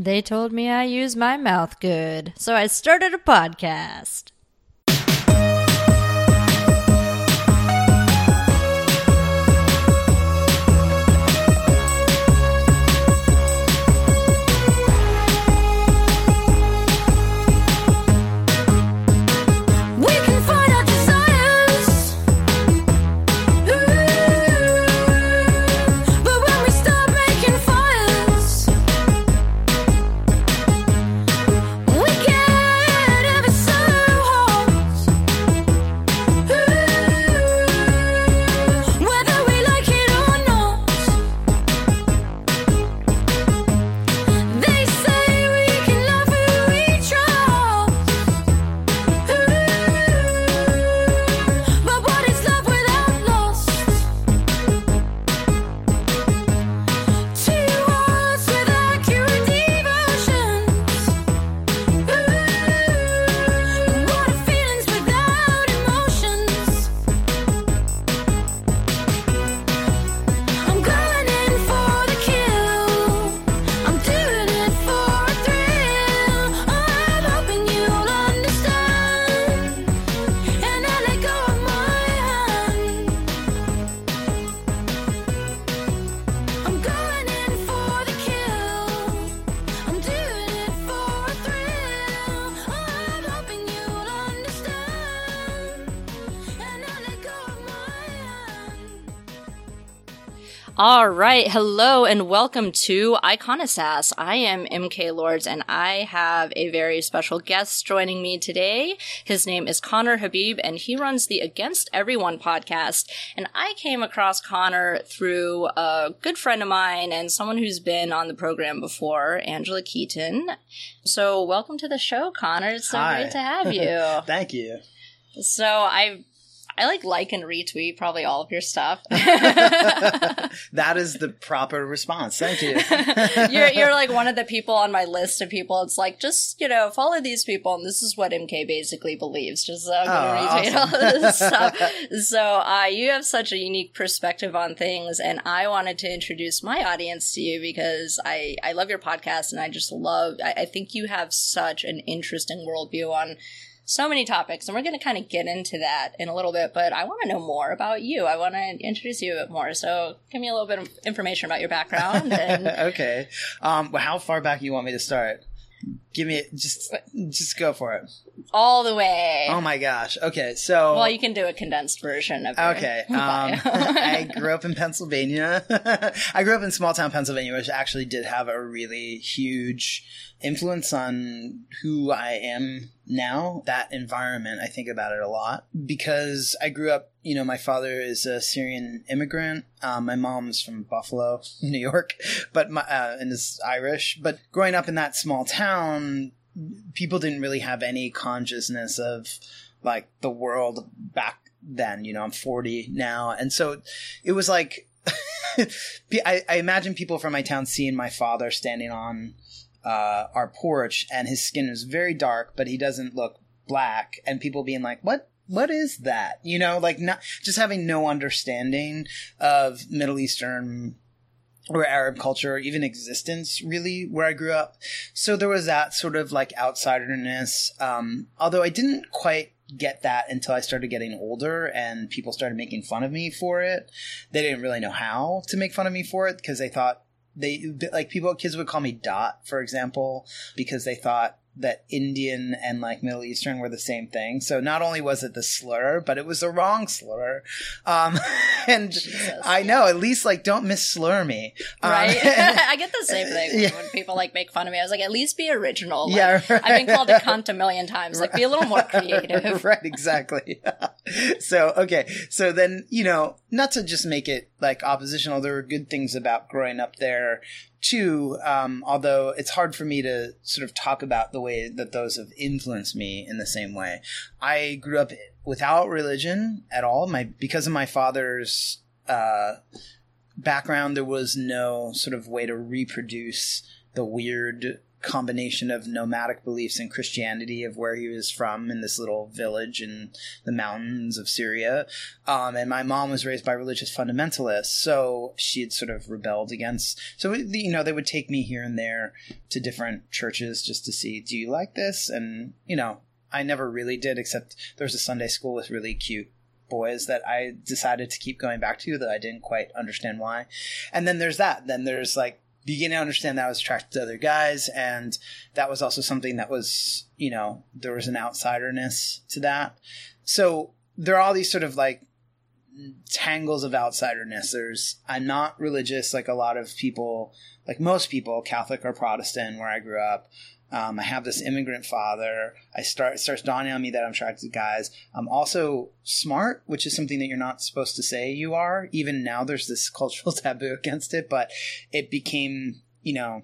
They told me I use my mouth good, so I started a podcast. All right. Hello and welcome to Iconosass. I am MK Lords and I have a very special guest joining me today. His name is Conner Habib and he runs the Against Everyone podcast. And I came across Conner through a good friend of mine and someone who's been on the program before, Angela Keaton. So welcome to the show, Conner. It's so Hi. great to have you. Thank you. so I I like like and retweet probably all of your stuff. That is the proper response. Thank you. you're you're like one of the people on my list of people. It's like just you know follow these people, and this is what MK basically believes. Just uh, I'm Oh, retweet awesome. all of this stuff. So uh, you have such a unique perspective on things, and I wanted to introduce my audience to you because I I love your podcast, and I just love. I, I think you have such an interesting worldview on. So many topics, and we're going to kind of get into that in a little bit. But I want to know more about you. I want to introduce you a bit more. So, give me a little bit of information about your background and okay. Um, well, how far back you want me to start? Give me just just go for it. all the way. Oh my gosh. Okay, so well, you can do a condensed version of Okay. Um. I grew up in Pennsylvania. I grew up in small town Pennsylvania, which actually did have a really huge influence on who I am now. That environment, I think about it a lot because I grew up, you know, my father is a Syrian immigrant. Um, my mom's from Buffalo, New York, but my, uh, and is Irish. But growing up in that small town, people didn't really have any consciousness of like the world back then. You know, I'm 40 now. And so it was like, I, I imagine people from my town seeing my father standing on uh, our porch and his skin is very dark, but he doesn't look black. And people being like, what? What is that? You know, like not just having no understanding of Middle Eastern or Arab culture, or even existence, really, where I grew up. So there was that sort of like outsiderness. Um, although I didn't quite get that until I started getting older and people started making fun of me for it. They didn't really know how to make fun of me for it because they thought they like people kids would call me Dot, for example, because they thought that Indian and like Middle Eastern were the same thing. So not only was it the slur, but it was the wrong slur. Um, and I know at least like don't misslur me, Um, right? I get the same thing Yeah. when people like make fun of me. I was like, at least be original. Like, Yeah, right. I've been called a cunt a million times. Like, be a little more creative. right, exactly. so, okay. So then, you know, not to just make it like oppositional, there were good things about growing up there too. Um, although it's hard for me to sort of talk about the way that those have influenced me in the same way. I grew up without religion at all. My, because of my father's, uh, background, there was no sort of way to reproduce the weird combination of nomadic beliefs and Christianity of where he was from in this little village in the mountains of Syria. Um, and my mom was raised by religious fundamentalists, so she had sort of rebelled against. So you know, they would take me here and there to different churches just to see, do you like this? And you know, I never really did, except there was a Sunday school with really cute boys that I decided to keep going back to that I didn't quite understand why. And then there's that. Then there's like beginning to understand that I was attracted to other guys, and that was also something that was, you know, there was an outsiderness to that. So there are all these sort of like tangles of outsiderness. There's I'm not religious like a lot of people, like most people, Catholic or Protestant, where I grew up. Um, I have this immigrant father. I start it starts dawning on me that I'm attracted to guys. I'm also smart, which is something that you're not supposed to say you are. Even now, there's this cultural taboo against it, but it became, you know,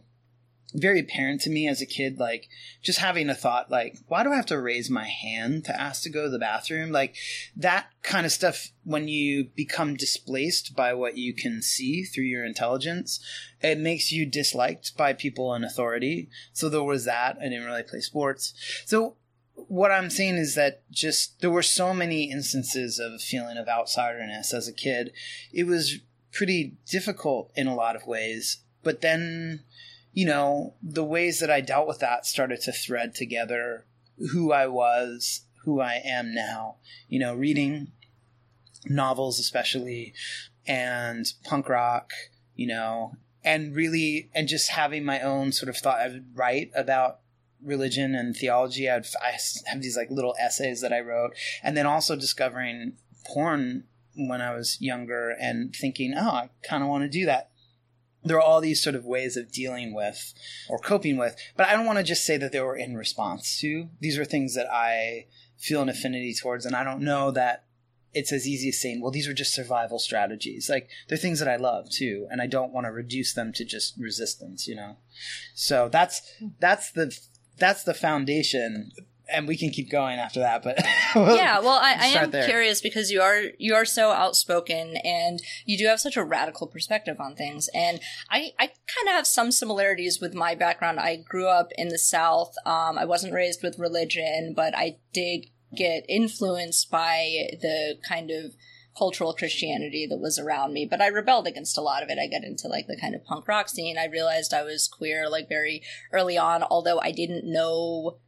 very apparent to me as a kid, like just having a thought, like, why do I have to raise my hand to ask to go to the bathroom? Like that kind of stuff, when you become displaced by what you can see through your intelligence, it makes you disliked by people in authority. So there was that. I didn't really play sports. So what I'm saying is that just there were so many instances of a feeling of outsiderness as a kid. It was pretty difficult in a lot of ways. But then you know, the ways that I dealt with that started to thread together who I was, who I am now. You know, reading novels, especially, and punk rock, you know, and really, and just having my own sort of thought. I would write about religion and theology. I'd, I have these like little essays that I wrote, and then also discovering porn when I was younger and thinking, oh, I kind of want to do that there are all these sort of ways of dealing with or coping with, but I don't want to just say that they were in response to. These are things that I feel an affinity towards, and I don't know that it's as easy as saying, well, these are just survival strategies. Like, they're things that I love too, and I don't want to reduce them to just resistance, you know? So that's, that's the, that's the foundation and we can keep going after that. But yeah, well, I, I am there. curious because you are you are so outspoken and you do have such a radical perspective on things, and I I kind of have some similarities with my background. I grew up in the South. Um, I wasn't raised with religion, but I did get influenced by the kind of cultural Christianity that was around me, but I rebelled against a lot of it. I got into like the kind of punk rock scene. I realized I was queer like very early on, although I didn't know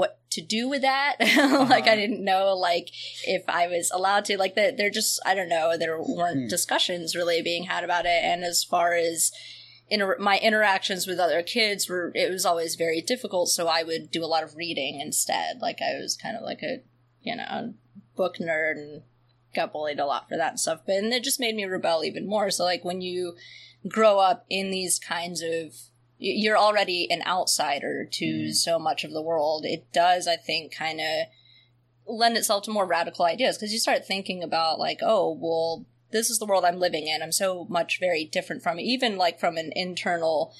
what to do with that. like I uh-huh. didn't know like if I was allowed to like that they're just I don't know there weren't hmm. discussions really being had about it. And as far as inter- my interactions with other kids were it was always very difficult. So I would do a lot of reading instead. Like I was kind of like a you know book nerd and got bullied a lot for that and stuff. But and it just made me rebel even more. So like when you grow up in these kinds of you're already an outsider to mm-hmm. so much of the world. It does, I think, kind of lend itself to more radical ideas because you start thinking about like, oh, well, this is the world I'm living in. I'm so much very different from it, even like from an internal.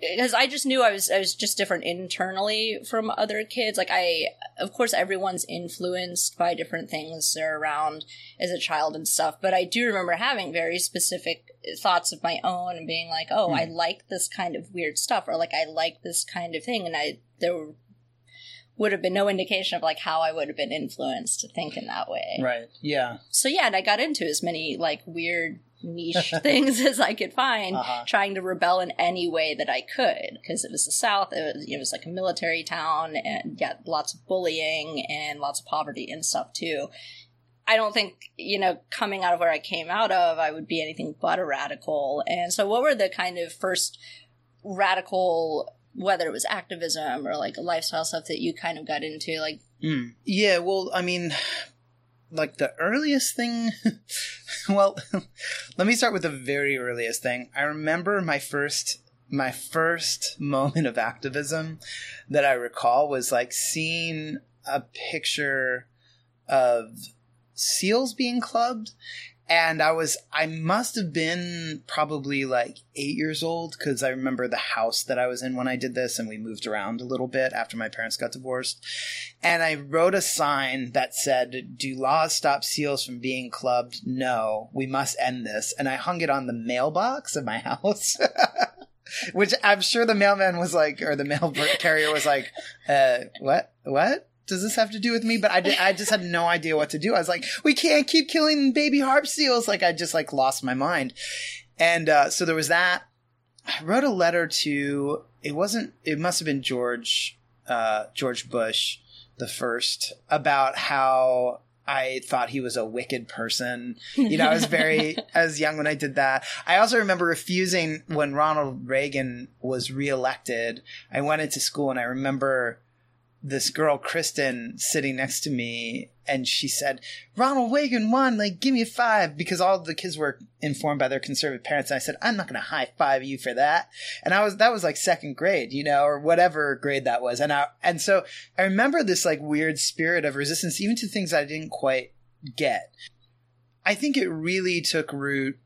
Because I just knew I was I was just different internally from other kids. Like I, of course, everyone's influenced by different things they're around as a child and stuff. But I do remember having very specific thoughts of my own and being like, oh, I hmm. like this kind of weird stuff, or like I like this kind of thing, and I there would have been no indication of like how I would have been influenced to think in that way. right. Yeah. So yeah, and I got into as many like weird niche things as I could find, Uh-huh. trying to rebel in any way that I could because it was the South. It was, it was like a military town, and yeah, lots of bullying and lots of poverty and stuff too. I don't think, you know, coming out of where I came out of, I would be anything but a radical. And so, what were the kind of first radical, whether it was activism or like lifestyle stuff that you kind of got into? Like, Mm. Yeah, well, I mean, like the earliest thing. well, let me start with the very earliest thing. I remember my first my first moment of activism that I recall was like seeing a picture of seals being clubbed and I was I must have been probably like 8 years old cuz I remember the house that I was in when I did this and we moved around a little bit after my parents got divorced. And I wrote a sign that said do laws stop seals from being clubbed? No we must end this. And I hung it on the mailbox of my house which I'm sure the mailman was like, or the mail carrier was like, uh, what, what? Does this have to do with me? But I, did, I just had no idea what to do. I was like, we can't keep killing baby harp seals. Like I just like lost my mind. And, uh, so there was that. I wrote a letter to, it wasn't, it must have been George, uh, George Bush the first about how I thought he was a wicked person. You know, I was very, I was young when I did that. I also remember refusing when Ronald Reagan was reelected. I went into school and I remember this girl, Kristen, sitting next to me and she said, Ronald Reagan won, like, give me a five because all the kids were informed by their conservative parents. And I said, I'm not going to high five you for that. And I was, that was like second grade, you know, or whatever grade that was. And I, and so I remember this like weird spirit of resistance, even to things I didn't quite get. I think it really took root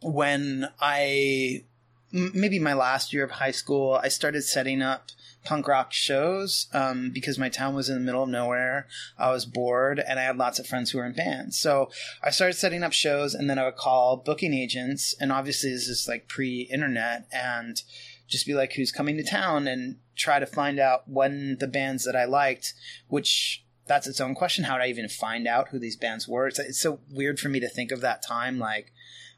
when I maybe my last year of high school, I started setting up punk rock shows um, because my town was in the middle of nowhere. I was bored and I had lots of friends who were in bands. So I started setting up shows and then I would call booking agents. And obviously, this is like pre internet and just be like, who's coming to town and try to find out when the bands that I liked, which that's its own question. How did I even find out who these bands were? It's, it's so weird for me to think of that time like,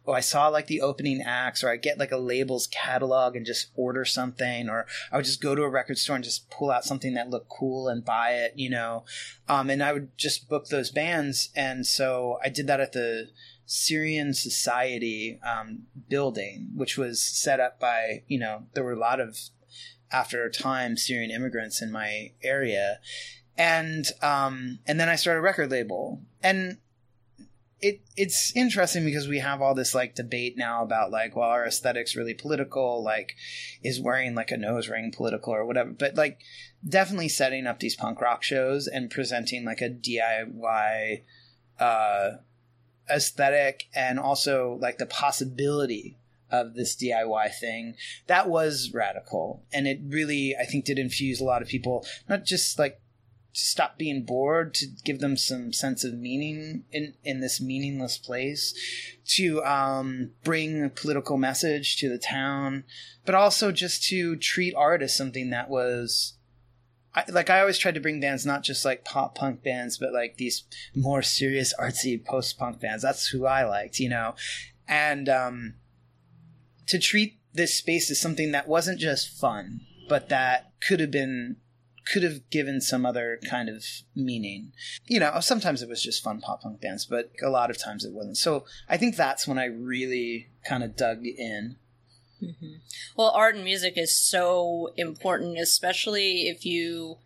oh, I saw like the opening acts, or I get like a labels catalog and just order something, or I would just go to a record store and just pull out something that looked cool and buy it, you know. Um, and I would just book those bands, and so I did that at the Syrian Society um, building, which was set up by you know there were a lot of after a time Syrian immigrants in my area, and um, and then I started a record label, and it it's interesting because we have all this like debate now about like well our aesthetics really political? Like is wearing like a nose ring political or whatever? But like definitely setting up these punk rock shows and presenting like a DIY uh aesthetic and also like the possibility of this DIY thing that was radical. And it really I think did infuse a lot of people not just like to stop being bored, to give them some sense of meaning in, in this meaningless place, to um, bring a political message to the town, but also just to treat art as something that was. I, like I always tried to bring bands, not just like pop punk bands, but like these more serious artsy post punk bands. That's who I liked, you know, and um, to treat this space as something that wasn't just fun, but that could have been could have given some other kind of meaning. You know, sometimes it was just fun pop punk bands, but a lot of times it wasn't. So I think that's when I really kind of dug in. Mm-hmm. Well, art and music is so important, especially if you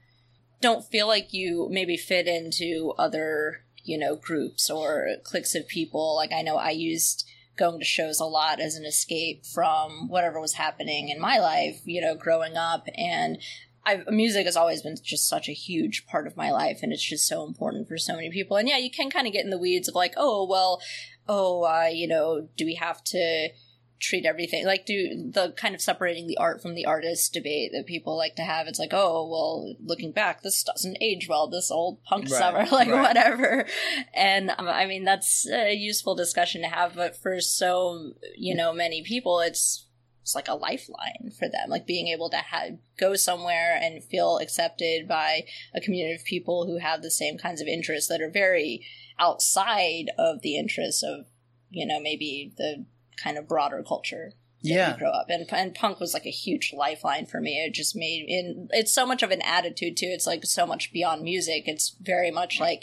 don't feel like you maybe fit into other, you know, groups or cliques of people. Like I know I used going to shows a lot as an escape from whatever was happening in my life, you know, growing up. And I've, music has always been just such a huge part of my life, and it's just so important for so many people. And yeah, you can kind of get in the weeds of like, oh, well, oh, uh, you know, do we have to treat everything like do the kind of separating the art from the artist debate that people like to have it's like oh well looking back this doesn't age well this old punk Right, summer like right. whatever and um, i mean that's a useful discussion to have but for so you know many people it's it's like a lifeline for them like being able to ha- go somewhere and feel accepted by a community of people who have the same kinds of interests that are very outside of the interests of you know maybe the kind of broader culture that Yeah. you grow up and, and punk was like a huge lifeline for me. It just made in it's so much of an attitude too. It's like so much beyond music. It's very much like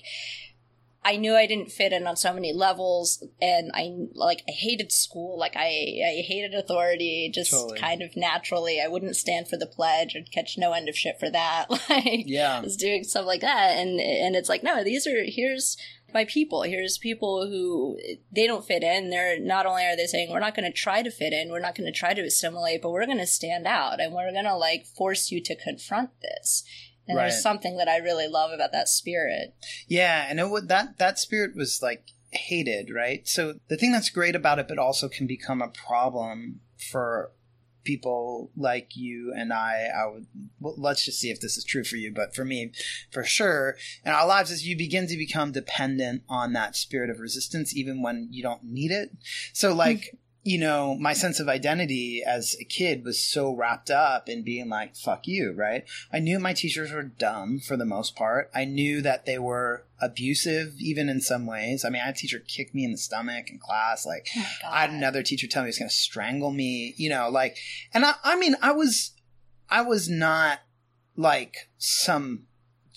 I knew I didn't fit in on so many levels, and I like I hated school. Like I, I hated authority. Just Totally. kind of naturally, I wouldn't stand for the pledge. I'd catch no end of shit for that. Like Yeah. I was doing stuff like that, and and it's like no, these are here's my people. Here's people who they don't fit in. They're not only are they saying we're not going to try to fit in, we're not going to try to assimilate, but we're going to stand out, and we're going to like force you to confront this. And Right. there's something that I really love about that spirit. Yeah, and it would that that spirit was like hated, right? So the thing that's great about it, but also can become a problem for people like you and I. I would well, let's just see if this is true for you, but for me, for sure, in our lives, is you begin to become dependent on that spirit of resistance, even when you don't need it. So like. Hmm. You know, my sense of identity as a kid was so wrapped up in being like, fuck you, right? I knew my teachers were dumb for the most part. I knew that they were abusive, even in some ways. I mean, I had a teacher kick me in the stomach in class. Like, Oh I had another teacher tell me he was going to strangle me, you know, like, and I, I mean, I was, I was not like some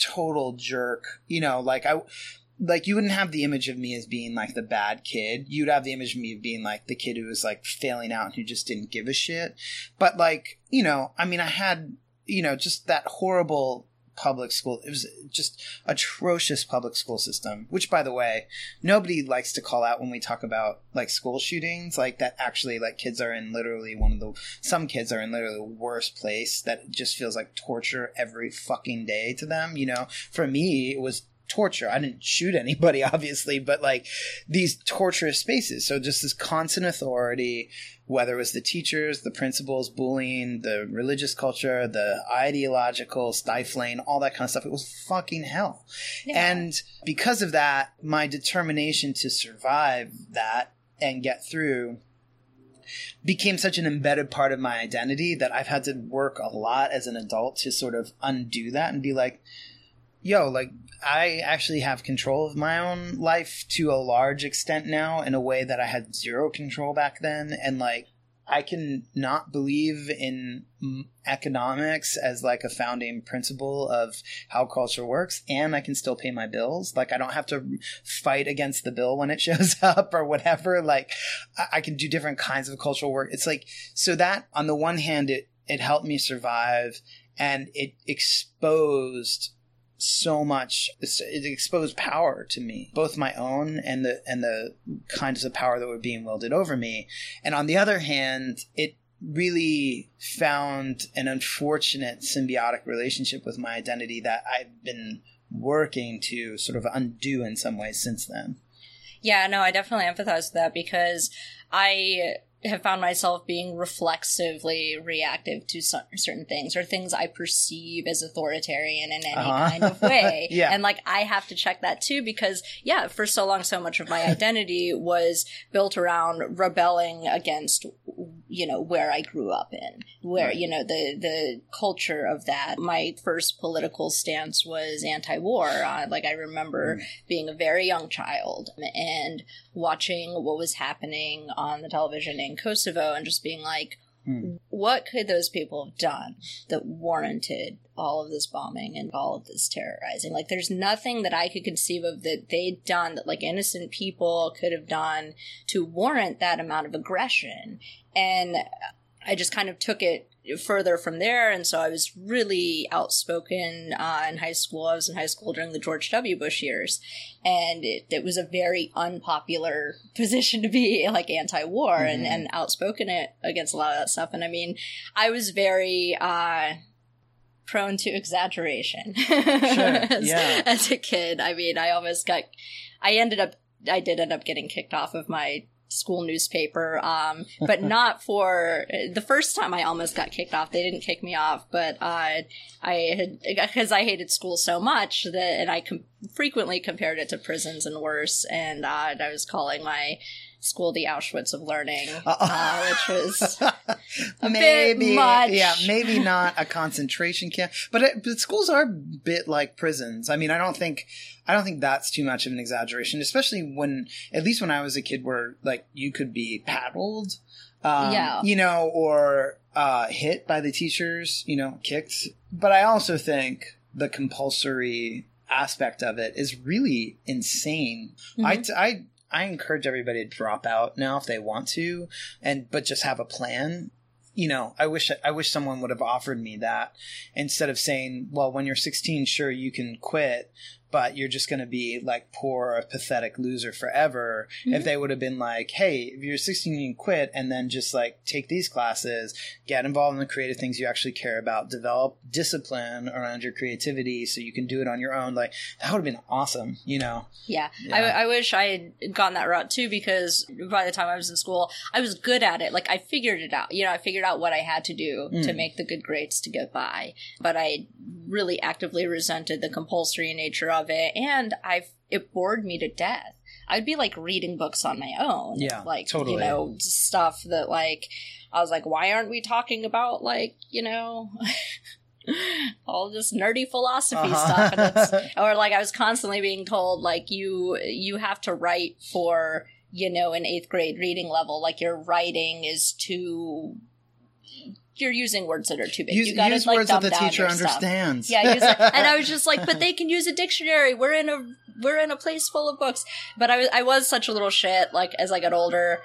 total jerk, you know, like I, like you wouldn't have the image of me as being like the bad kid. You'd have the image of me being like the kid who was like failing out and who just didn't give a shit. But like, you know, I mean, I had, you know, just that horrible public school. It was just atrocious public school system, which by the way, nobody likes to call out when we talk about like school shootings, like that actually like kids are in literally one of the, some kids are in literally the worst place that just feels like torture every fucking day to them. You know, for me, it was torture. I didn't shoot anybody, obviously, but like these torturous spaces. So just this constant authority, whether it was the teachers, the principals, bullying, the religious culture, the ideological stifling, all that kind of stuff. It was fucking hell. Yeah. And because of that, my determination to survive that and get through became such an embedded part of my identity that I've had to work a lot as an adult to sort of undo that and be like, yo, like I actually have control of my own life to a large extent now in a way that I had zero control back then. And like, I can not believe in economics as like a founding principle of how culture works, and I can still pay my bills. Like, I don't have to fight against the bill when it shows up or whatever. Like, I, I can do different kinds of cultural work. It's like, so that on the one hand, it, it helped me survive and it exposed so much it exposed power to me both my own and the and the kinds of power that were being wielded over me. And on the other hand it really found an unfortunate symbiotic relationship with my identity that i've been working to sort of undo in some ways since then. Yeah, no, I definitely empathize with that because I have found myself being reflexively reactive to cer- certain things or things I perceive as authoritarian in any Uh-huh. kind of way. Yeah. And like I have to check that too because yeah, for so long so much of my identity was built around rebelling against you know where I grew up in, where Right. you know the the culture of that. My first political stance was anti-war. Uh, like I remember being a very young child and watching what was happening on the television in Kosovo and just being like, Hmm. what could those people have done that warranted all of this bombing and all of this terrorizing? Like, there's nothing that I could conceive of that they'd done that, like, innocent people could have done to warrant that amount of aggression. And I just kind of took it further from there. And so I was really outspoken uh, in high school. I was in high school during the George W. Bush years. And it, it was a very unpopular position to be like anti-war and, Mhm. and outspoken it against a lot of that stuff. And I mean, I was very, uh, prone to exaggeration as, yeah. as a kid. I mean, I almost got, I ended up, I did end up getting kicked off of my school newspaper um but not for the first time i almost got kicked off they didn't kick me off but uh i had because i hated school so much that and i com- frequently compared it to prisons and worse and uh i was calling my school the auschwitz of learning uh, which was much. yeah maybe not a concentration camp but, it, but schools are a bit like prisons i mean i don't think i don't think that's too much of an exaggeration especially when at least when i was a kid where like you could be paddled um, Yeah. you know or uh, hit by the teachers you know kicked but i also think the compulsory aspect of it is really insane I, Mhm. I I encourage everybody to drop out now if they want to, and but just have a plan. You know, I wish I wish someone would have offered me that instead of saying, "Well, when you're 16, sure you can quit, but you're just going to be like poor, pathetic loser forever." If Mhm. they would have been like, "Hey, if you're 16, you can quit, and then just like take these classes, get involved in the creative things you actually care about, develop discipline around your creativity, so you can do it on your own." Like that would have been awesome. You know? Yeah, Yeah. I, I wish I had gone that route too because by the time I was in school, I was good at it. Like I figured it out. You know, I figured out what I had to do to Mm. make the good grades to get by. But I really actively resented the compulsory nature of it, and I've it bored me to death. I'd be like reading books on my own. Yeah, like totally. you know stuff that like I was like, why aren't we talking about like you know. all this nerdy philosophy Uh-huh. stuff and it's or like i was constantly being told like you you have to write for you know an eighth grade reading level like your writing is too you're using words that are too big use, you gotta use like words that the teacher your stuff. understands. yeah use it. and i was just like but they can use a dictionary we're in a we're in a place full of books but i was i was such a little shit like as i got older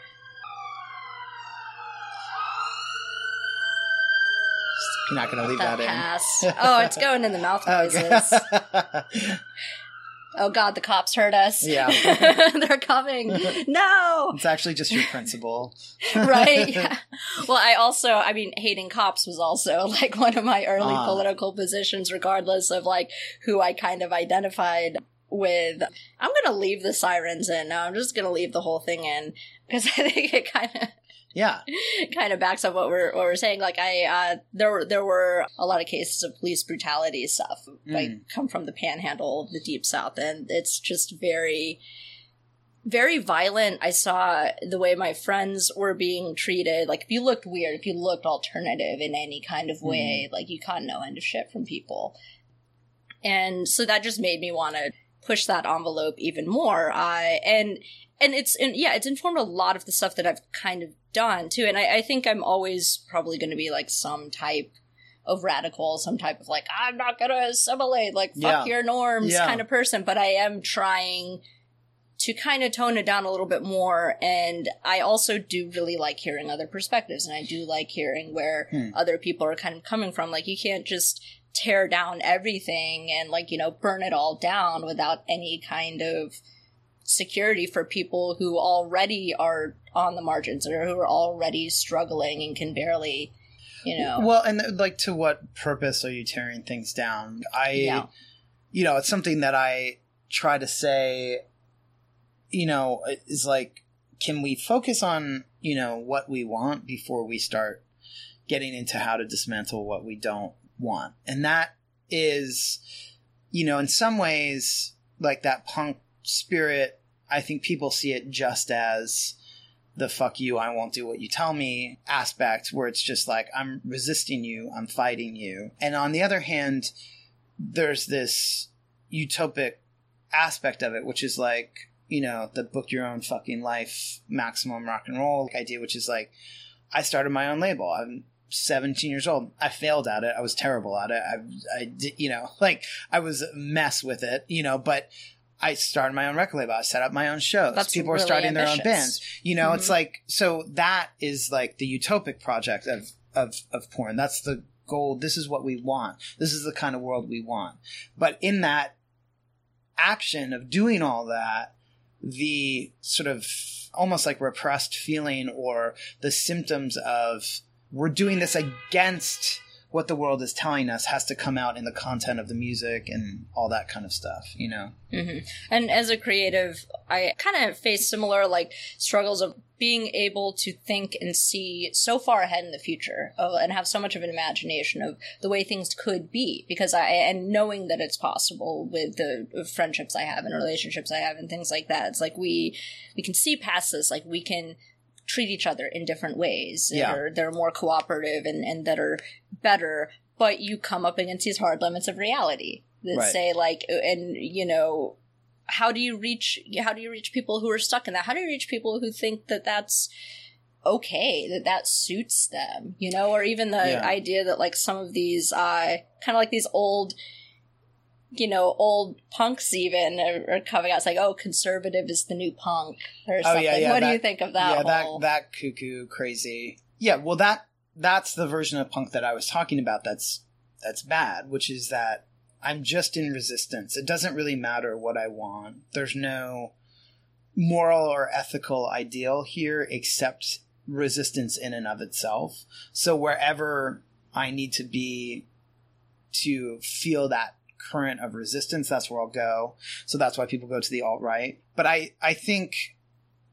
You're not going to leave that that, pass oh it's going in the mouth noises Okay. oh god the cops heard us Yeah. they're coming no it's actually just your principal. right yeah. well i also i mean hating cops was also like one of my early Ah. political positions regardless of like who i kind of identified with i'm gonna leave the sirens in now i'm just gonna leave the whole thing in because i think it kind of Yeah. kind of backs up what we're what we're saying. Like I, uh, there were there were a lot of cases of police brutality stuff. Like Mm. come from the Panhandle, of the Deep South, and it's just very, very violent. I saw the way my friends were being treated. Like if you looked weird, if you looked alternative in any kind of way, like you caught no end of shit from people. And so that just made me want to push that envelope even more. I and and it's and yeah, it's informed a lot of the stuff that I've kind of done too. And I, I think I'm always probably going to be like some type of radical, some type of like I'm not going to assimilate, like fuck Yeah. your norms Yeah. kind of person. But I am trying to kind of tone it down a little bit more. And I also do really like hearing other perspectives, and I do like hearing where Hmm. other people are kind of coming from. Like you can't just tear down everything and like you know burn it all down without any kind of security for people who already are on the margins or who are already struggling and can barely you know Well, and like, to what purpose are you tearing things down? I, Yeah. you know, it's something that I try to say, you know, is like, can we focus on, you know, what we want before we start getting into how to dismantle what we don't want? And that is, you know, in some ways, like that punk spirit, I think people see it just as, the fuck you, I won't do what you tell me aspect where it's just like, I'm resisting you, I'm fighting you. And on the other hand, there's this utopic aspect of it, which is like, you know, the book your own fucking life, maximum rock and roll idea, which is like, I started my own label. I'm 17 years old. I failed at it. I was terrible at it. I, I you know, like I was a mess with it, you know, but I started my own record label. I set up my own shows. That's People are really starting their own bands. You know, it's Mhm. like so that is like the utopic project of of of porn. That's the goal. This is what we want. This is the kind of world we want. But in that action of doing all that, the sort of almost like repressed feeling or the symptoms of we're doing this against what the world is telling us has to come out in the content of the music and all that kind of stuff, you know? hmm And as a creative, I kind of face similar like struggles of being able to think and see so far ahead in the future uh, and have so much of an imagination of the way things could be because I and knowing that it's possible with the friendships I have and relationships I have and things like that. It's like we we can see past this. Like we can treat each other in different ways that Yeah. are that are more cooperative and, and that are better. But you come up against these hard limits of reality that Right. say like and you know how do you reach how do you reach people who are stuck in that how do you reach people who think that that's okay that that suits them you know or even the Yeah. idea that like some of these uh kind of like these old you know old punks even are, are coming out it's like oh conservative is the new punk or Oh, something yeah, yeah, what do you think of that yeah, that that cuckoo crazy. Yeah, well that that's the version of punk that I was talking about that's that's bad, which is that I'm just in resistance. It doesn't really matter what I want. There's no moral or ethical ideal here except resistance in and of itself. So wherever I need to be to feel that current of resistance, that's where I'll go. So that's why people go to the alt right. But I, I think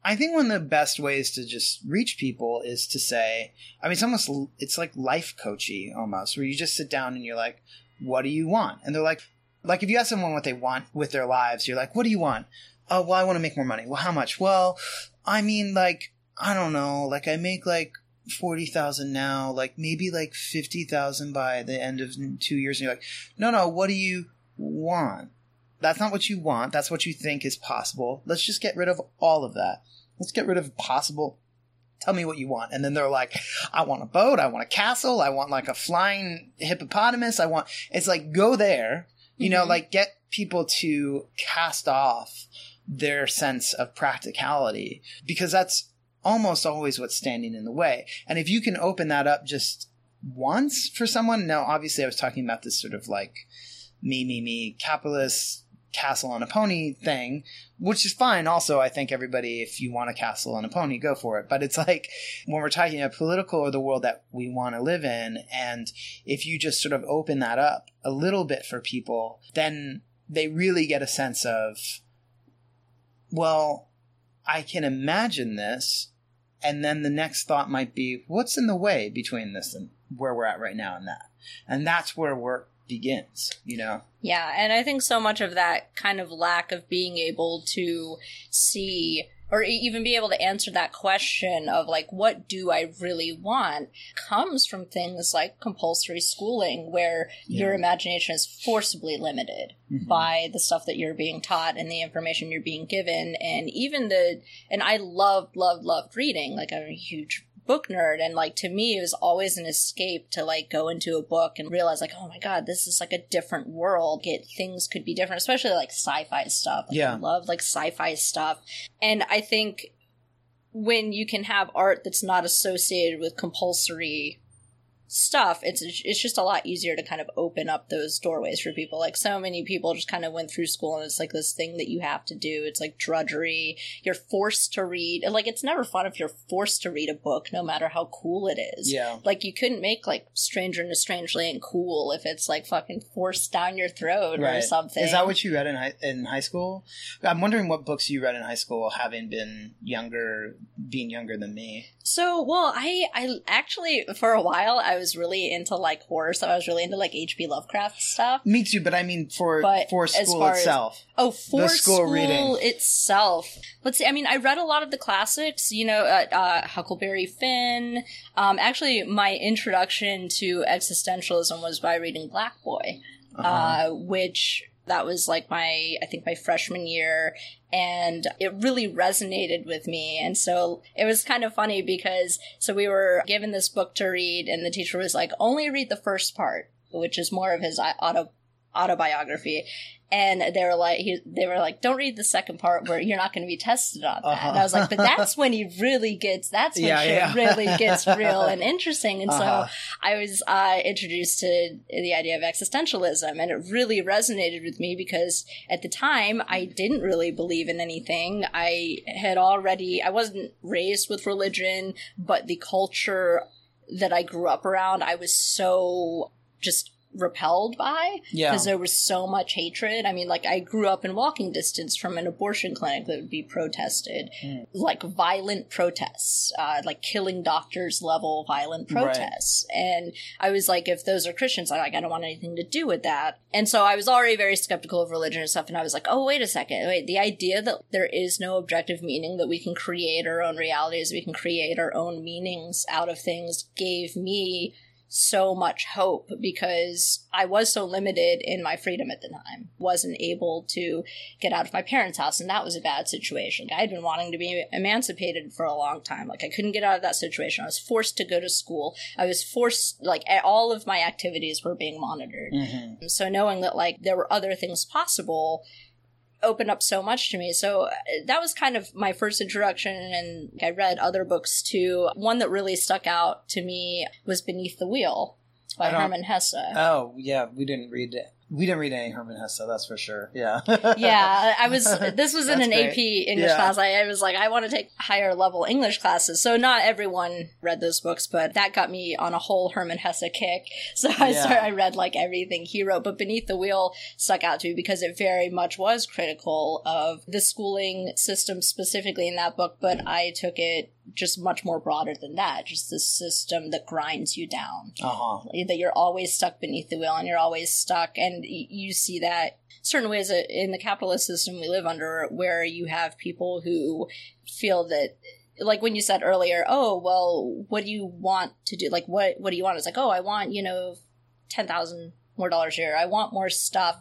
I think one of the best ways to just reach people is to say, I mean, it's almost, it's like life coachy almost, where you just sit down and you're like, what do you want? And they're like, Like if you ask someone what they want with their lives, you're like, what do you want? Oh, well, I want to make more money. Well, how much? Well, I mean, like, I don't know. Like I make like 40,000 now, like maybe like 50,000 by the end of two years. And you're like, no, no, what do you want? That's not what you want. That's what you think is possible. Let's just get rid of all of that. Let's get rid of possible. Tell me what you want. And then they're like, I want a boat. I want a castle. I want like a flying hippopotamus. I want, it's like, go there, you know, Mhm. like get people to cast off their sense of practicality because that's almost always what's standing in the way. And if you can open that up just once for someone, now obviously I was talking about this sort of like me, me, me, capitalist castle on a pony thing, which is fine. Also, I think everybody, if you want a castle on a pony, go for it. But it's like when we're talking about political or the world that we want to live in, and if you just sort of open that up a little bit for people, then they really get a sense of, well, I can imagine this. And then the next thought might be, what's in the way between this and where we're at right now and that? And that's where work begins, you know? Yeah, and I think so much of that kind of lack of being able to see or even be able to answer that question of like what do I really want comes from things like compulsory schooling where your imagination is forcibly limited Mhm. by the stuff that you're being taught and the information you're being given. And even the and I loved loved loved reading. Like I'm a huge book nerd and like to me it was always an escape to like go into a book and realize like oh my god this is like a different world. Get things could be different especially like sci-fi stuff. Like, Yeah. I love like sci-fi stuff. And I think when you can have art that's not associated with compulsory stuff it's it's just a lot easier to kind of open up those doorways for people. Like so many people just kind of went through school and it's like this thing that you have to do. It's like drudgery. You're forced to read. Like it's never fun if you're forced to read a book no matter how cool it is. Yeah. like you couldn't make like stranger in a strange land cool if it's like fucking forced down your throat or something. Is that what you read in high, in high school? I'm wondering what books you read in high school, having been younger, being younger than me. So, well, I I actually for a while I was really into like horror, so I was really into like H.P. Lovecraft stuff. Me too, but I mean for But for school far as- itself. Oh, for The school school, reading. itself. Let's see. I mean, I read a lot of the classics. You know, uh, uh, Huckleberry Finn. Um, actually, my introduction to existentialism was by reading Black Boy Uh-huh. uh, which that was like my I think my freshman year, and it really resonated with me. And so it was kind of funny because so we were given this book to read, and the teacher was like, "Only read the first part," which is more of his uh, auto autobiography. And they were like, he, they were like, don't read the second part where you're not going to be tested on that. Uh-huh. And I was like, but that's when he really gets, that's when Yeah, shit yeah. really gets real and interesting. And Uh-huh. so I was uh, introduced to the idea of existentialism, and it really resonated with me because at the time I didn't really believe in anything. I had already, I wasn't raised with religion, but the culture that I grew up around, I was so just repelled by yeah. because there was so much hatred. I mean, like I grew up in walking distance from an abortion clinic that would be protested, Mm. like violent protests, uh, like killing doctors level violent Right. protests. And I was like, if those are Christians, I like I don't want anything to do with that. And so I was already very skeptical of religion and stuff. And I was like, oh wait a second, wait, the idea that there is no objective meaning, that we can create our own realities, we can create our own meanings out of things, gave me so much hope because I was so limited in my freedom at the time. Wasn't able to get out of my parents' house, and that was a bad situation. I had been wanting to be emancipated for a long time. Like I couldn't get out of that situation. I was forced to go to school. I was forced like all of my activities were being monitored. Mhm. So knowing that like there were other things possible opened up so much to me. So uh, that was kind of my first introduction and I read other books too. One that really stuck out to me was Beneath the Wheel by Hermann Hesse. Oh yeah, we didn't read it. We didn't read any Hermann Hesse, that's for sure. Yeah. yeah, I was. This was in an great. AP English Yeah. class. I, I was like, I want to take higher level English classes. So not everyone read those books, but that got me on a whole Hermann Hesse kick. So I Yeah. started. I read like everything he wrote. But Beneath the Wheel stuck out to me because it very much was critical of the schooling system specifically in that book. But I took it just much more broader than that. Just the system that grinds you down Uh huh. that you're always stuck beneath the wheel and you're always stuck and you see that certain ways in the capitalist system we live under where you have people who feel that like when you said earlier oh well what do you want to do like what what do you want it's like oh i want you know 10,000 more dollars here i want more stuff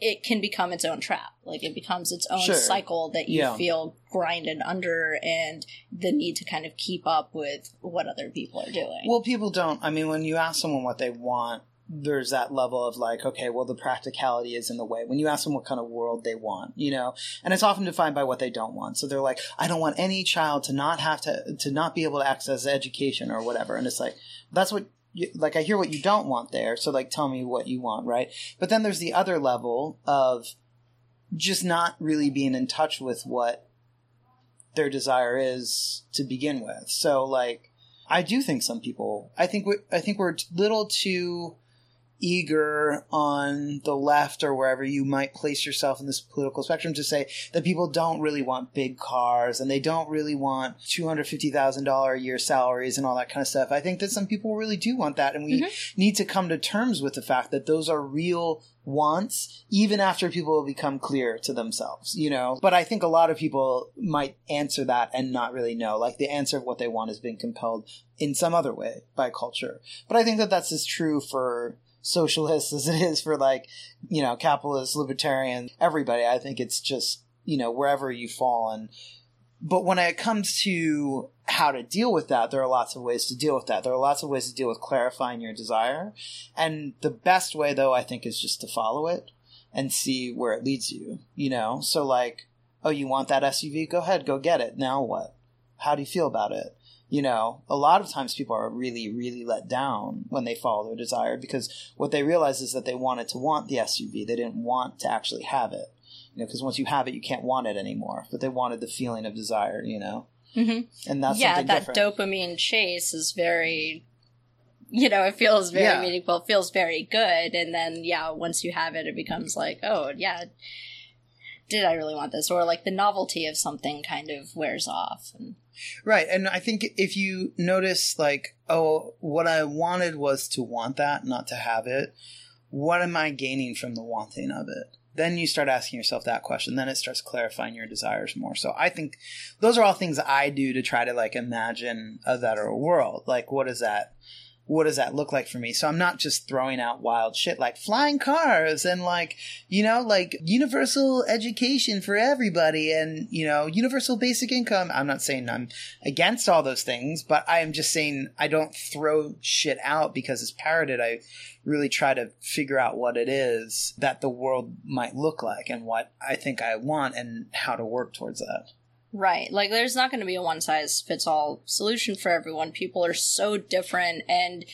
it can become its own trap like it becomes its own Sure. cycle that you Yeah. feel grinded under and the need to kind of keep up with what other people are doing Well, people don't. I mean, when you ask someone what they want, there's that level of like, okay, well, the practicality is in the way. When you ask them what kind of world they want, you know, and it's often defined by what they don't want. So they're like, I don't want any child to not have to to not be able to access education or whatever. And it's like, that's what. Like I hear what you don't want there, so like tell me what you want, right? But then there's the other level of just not really being in touch with what their desire is to begin with. So like I do think some people I think we I think we're a little too eager on the left or wherever you might place yourself in this political spectrum to say that people don't really want big cars and they don't really want $250,000 a year salaries and all that kind of stuff. I think that some people really do want that and we mm-hmm. need to come to terms with the fact that those are real wants even after people become clear to themselves, you know. But I think a lot of people might answer that and not really know. Like the answer of what they want is being compelled in some other way by culture. But I think that that's as true for socialists as it is for like, you know, capitalists, libertarians, everybody. I think it's just, you know, wherever you fall and but when it comes to how to deal with that, there are lots of ways to deal with that. There are lots of ways to deal with clarifying your desire. And the best way, though, I think, is just to follow it and see where it leads you. You know? So, like, oh, you want that SUV? Go ahead, go get it. Now what? How do you feel about it? You know, a lot of times people are really, really let down when they follow their desire because what they realize is that they wanted to want the SUV. They didn't want to actually have it. You know, because once you have it, you can't want it anymore. But they wanted the feeling of desire, you know? Mhm. And that's yeah, that different. dopamine chase is very, you know, it feels very Yeah. meaningful, it feels very good, and then yeah, once you have it, it becomes like, oh yeah, did I really want this? Or like the novelty of something kind of wears off. And, Right. And I think if you notice, like, oh, what I wanted was to want that, not to have it, what am I gaining from the wanting of it? Then you start asking yourself that question. Then it starts clarifying your desires more. So I think those are all things I do to try to, like, imagine a better world. Like, what is that? What does that look like for me? So I'm not just throwing out wild shit like flying cars and like, you know, like universal education for everybody and, you know, universal basic income. I'm not saying I'm against all those things, but I am just saying I don't throw shit out because it's parroted. I really try to figure out what it is that the world might look like and what I think I want and how to work towards that. Right. Like there's not going to be a one size fits all solution for everyone. People are so different and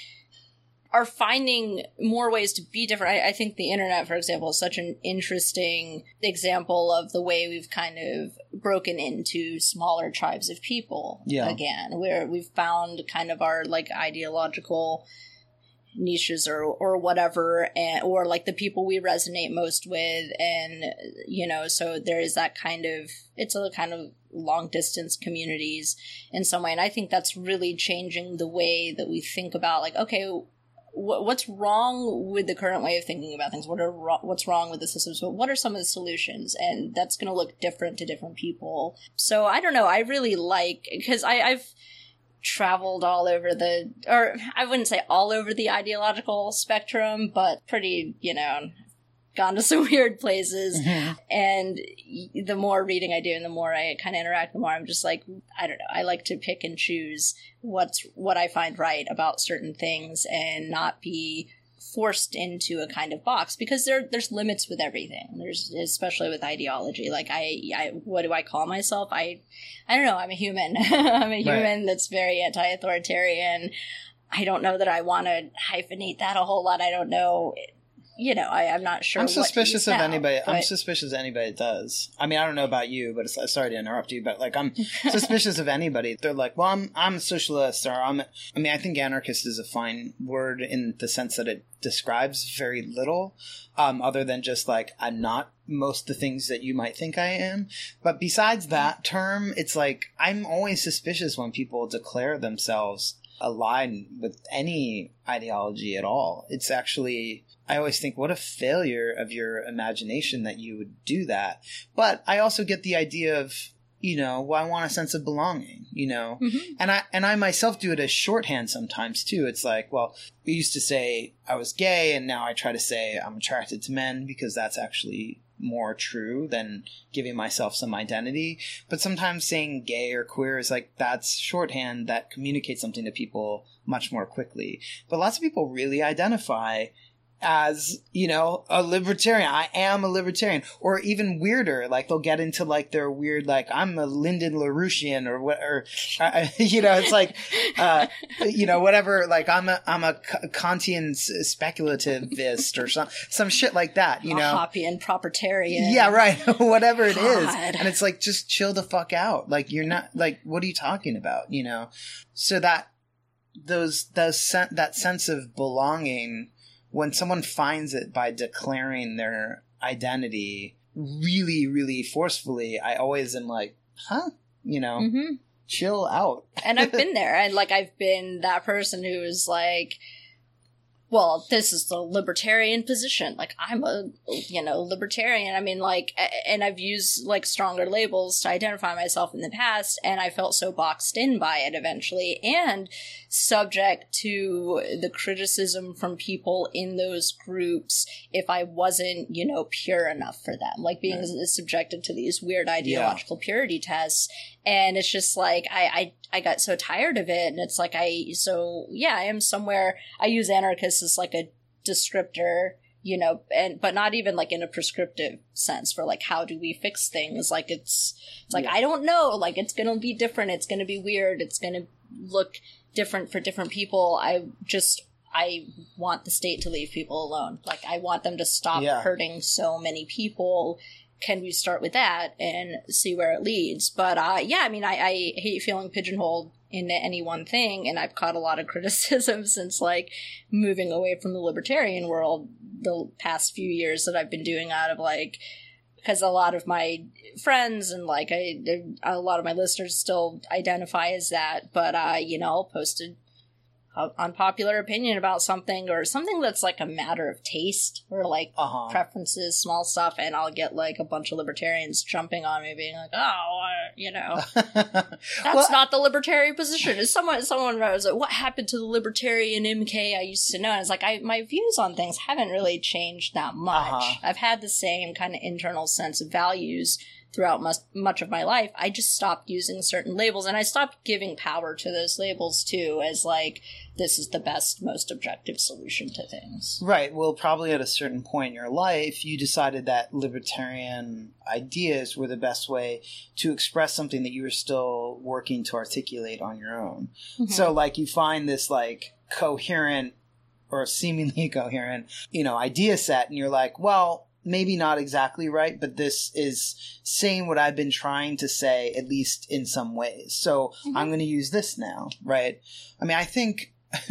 are finding more ways to be different. I, I think the internet, for example, is such an interesting example of the way we've kind of broken into smaller tribes of people Yeah. again, where we've found kind of our like ideological niches or or whatever and or like the people we resonate most with and you know so there is that kind of it's a kind of long distance communities in some way. And i think that's really changing the way that we think about like okay what's wrong with the current way of thinking about things? What are what's wrong with the systems? But what are some of the solutions? And that's going to look different to different people. So i don't know. I really like because i've traveled all over the or i wouldn't say all over the ideological spectrum but pretty you know gone to some weird places. Mm-hmm. And the more reading i do and the more i kind of interact the more i'm just like i don't know i like to pick and choose what's what i find right about certain things and not be forced into a kind of box because there there's limits with everything. There's especially with ideology. Like i i what do i call myself? I i don't know i'm a human. I'm a human that's very anti-authoritarian. I don't know that i want to hyphenate that a whole lot. I don't know you know, I, I'm not sure. I'm suspicious of now, anybody. I'm suspicious of anybody that does. I mean, I don't know about you, but it's, sorry to interrupt you, but like, I'm suspicious of anybody. They're like, well, I'm I'm a socialist, or I'm. I mean, I think anarchist is a fine word in the sense that it describes very little, um, other than just like I'm not most the things that you might think I am. But besides that term, it's like I'm always suspicious when people declare themselves aligned with any ideology at all. It's actually, I always think, what a failure of your imagination that you would do that. But I also get the idea of, you know, well, I want a sense of belonging, you know, Mhm. and I and I myself do it as shorthand sometimes too. It's like, well, we used to say I was gay, and now I try to say I'm attracted to men because that's actually more true than giving myself some identity. But sometimes saying gay or queer is like that's shorthand that communicates something to people much more quickly. But lots of people really identify as you know a libertarian i am a libertarian or even weirder like they'll get into like their weird like i'm a lyndon larouchian or what or uh, you know it's like uh you know whatever like i'm a i'm a kantian speculativist or some some shit like that you a know Hoppian propertarian. yeah, right. Whatever it is. God. And it's like, just chill the fuck out. Like, you're not, like, what are you talking about? You know? So that, those, those, sen- that sense of belonging, when someone finds it by declaring their identity really, really forcefully, I always am like, huh? You know, hmm chill out. and I've been there, and like I've been that person who is like, well, this is the libertarian position. Like I'm a, you know, libertarian. I mean, like, and I've used like stronger labels to identify myself in the past, and I felt so boxed in by it eventually, and subject to the criticism from people in those groups if I wasn't, you know, pure enough for them. Like being subjected to these weird ideological purity tests and it's just like I, I I got so tired of it, and it's like I so yeah I am somewhere. I use anarchist as like a descriptor, you know, and but not even like in a prescriptive sense for like how do we fix things. Like it's it's like Yeah. I don't know. Like it's gonna be different. It's gonna be weird. It's gonna look different for different people. I just I want the state to leave people alone. Like I want them to stop Yeah. hurting so many people can we start with that and see where it leads? But uh, yeah, I mean, I, I hate feeling pigeonholed into any one thing, and I've caught a lot of criticism since like moving away from the libertarian world the past few years that I've been doing out of like because a lot of my friends and like I, a lot of my listeners still identify as that, but uh, you know, I'll post a a unpopular opinion about something or something that's like a matter of taste or like Uh huh. preferences, small stuff, and I'll get like a bunch of libertarians jumping on me, being like, "Oh, uh, you know, that's well, not the libertarian position." Is someone someone was like, "What happened to the libertarian MK I used to know?" And it's like, I my views on things haven't really changed that much. Uh-huh. I've had the same kind of internal sense of values throughout much, much of my life. I just stopped using certain labels, and I stopped giving power to those labels too, as like this is the best, most objective solution to things. Right. Well, probably at a certain point in your life, you decided that libertarian ideas were the best way to express something that you were still working to articulate on your own. Mm-hmm. So, like, you find this, like, coherent or seemingly coherent, you know, idea set, and you're like, well, maybe not exactly right, but this is saying what I've been trying to say, at least in some ways. So Mhm. I'm going to use this now, right? I mean, I think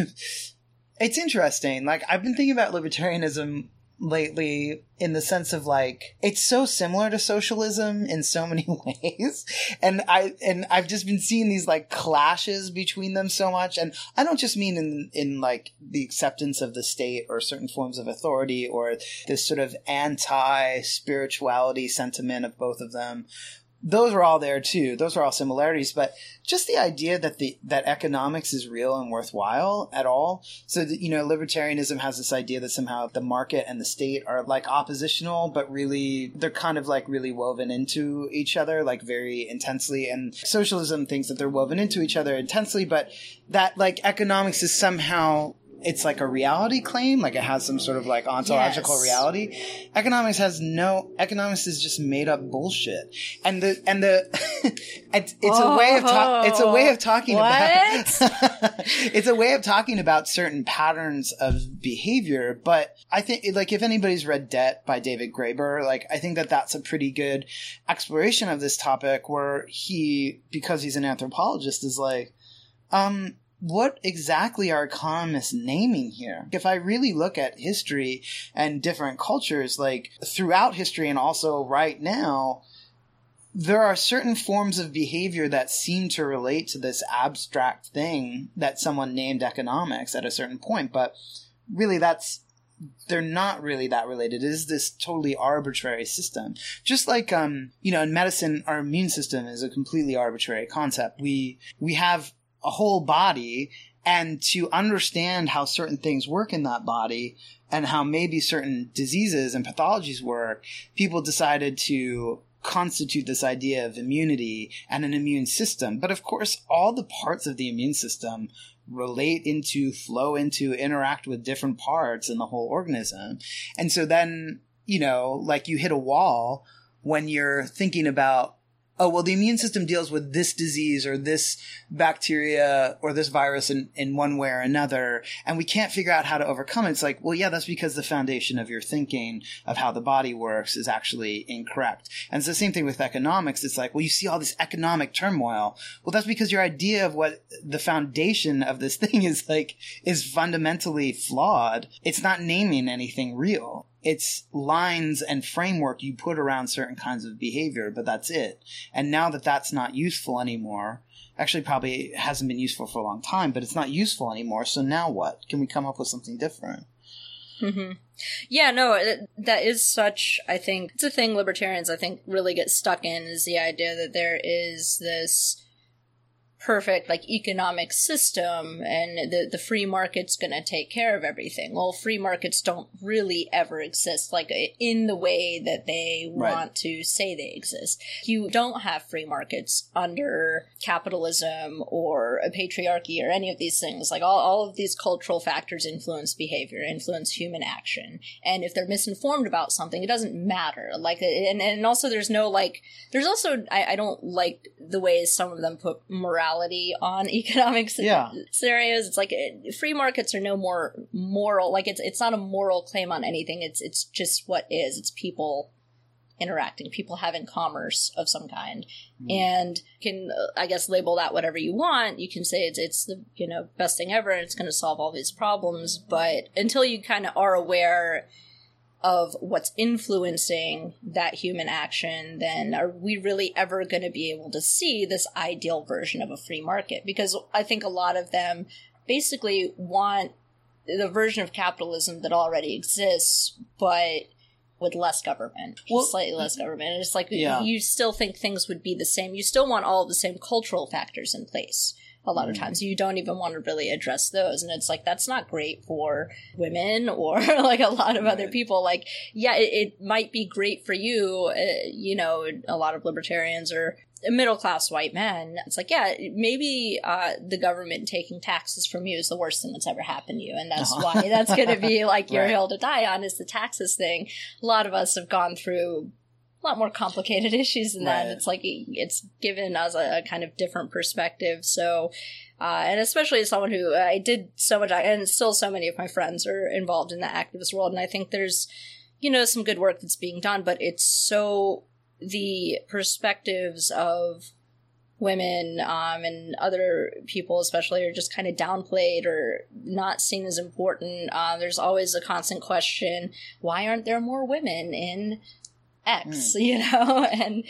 it's interesting. Like, I've been thinking about libertarianism lately in the sense of like it's so similar to socialism in so many ways. And i and i've just been seeing these like clashes between them so much. And i don't just mean in in like the acceptance of the state or certain forms of authority or this sort of anti spirituality sentiment of both of them those are all there too. Those are all similarities but just the idea that the that economics is real and worthwhile at all. So that, you know libertarianism has this idea that somehow the market and the state are like oppositional but really they're kind of like really woven into each other like very intensely. And socialism thinks that they're woven into each other intensely but that like economics is somehow it's like a reality claim, like it has some sort of like ontological Yes. reality. Economics has no economics is just made up bullshit. And the and the it's, it's a way of ta- it's a way of talking about it's a way of talking about certain patterns of behavior, but I think like if anybody's read Debt by David Graeber, like I think that that's a pretty good exploration of this topic where he because he's an anthropologist is like um what exactly are economists naming here? If I really look at history and different cultures, like throughout history and also right now, there are certain forms of behavior that seem to relate to this abstract thing that someone named economics at a certain point, but really that's they're not really that related. It is this totally arbitrary system. Just like um, you know, in medicine, our immune system is a completely arbitrary concept. We we have a whole body and to understand how certain things work in that body and how maybe certain diseases and pathologies work, people decided to constitute this idea of immunity and an immune system. But of course, all the parts of the immune system relate into, flow into, interact with different parts in the whole organism. And so then, you know, like you hit a wall when you're thinking about oh well the immune system deals with this disease or this bacteria or this virus in, in one way or another and we can't figure out how to overcome it. It's like well yeah that's because the foundation of your thinking of how the body works is actually incorrect. And it's the same thing with economics. It's like well you see all this economic turmoil. Well that's because your idea of what the foundation of this thing is like is fundamentally flawed. It's not naming anything real it's lines and framework you put around certain kinds of behavior, but that's it. And now that that's not useful anymore, actually probably hasn't been useful for a long time, but it's not useful anymore. So now what? Can we come up with something different? hmm Yeah, no, that is such. I think it's a thing libertarians I think really get stuck in is the idea that there is this perfect like economic system and the the free market's going to take care of everything. Well, free markets don't really ever exist like in the way that they Right. want to say they exist. You don't have free markets under capitalism or a patriarchy or any of these things. Like all, all of these cultural factors influence behavior, influence human action. And if they're misinformed about something, it doesn't matter. Like, uh, and, and also there's no like, there's also, I, I don't like the way some of them put morality on economic Yeah. scenarios. It's like free markets are no more moral. Like it's, it's not a moral claim on anything. It's, it's just what is. It's people interacting, people having commerce of some kind, and can uh, I guess label that whatever you want. You can say it's it's the you know best thing ever, and it's going to solve all these problems. But until you kind of are aware of what's influencing that human action, then are we really ever going to be able to see this ideal version of a free market? Because I think a lot of them basically want the version of capitalism that already exists, but with less government, Well- slightly less government. And it's like Yeah. you still think things would be the same. You still want all the same cultural factors in place. A lot of times, you don't even want to really address those, and it's like that's not great for women or like a lot of other people. Like, yeah, it, it might be great for you. Uh, you know, a lot of libertarians are middle class white men. It's like, yeah, maybe uh, the government taking taxes from you is the worst thing that's ever happened to you, and that's Uh-huh. why that's going to be like your Right. hill to die on is the taxes thing. A lot of us have gone through a lot more complicated issues than that. It's like it's given us a, a kind of different perspective. So, uh, and especially as someone who I did so much, and still so many of my friends are involved in the activist world, and I think there's, you know, some good work that's being done, but it's so the perspectives of women um, and other people especially are just kind of downplayed or not seen as important uh, there's always a constant question why aren't there more women in x hmm. you know and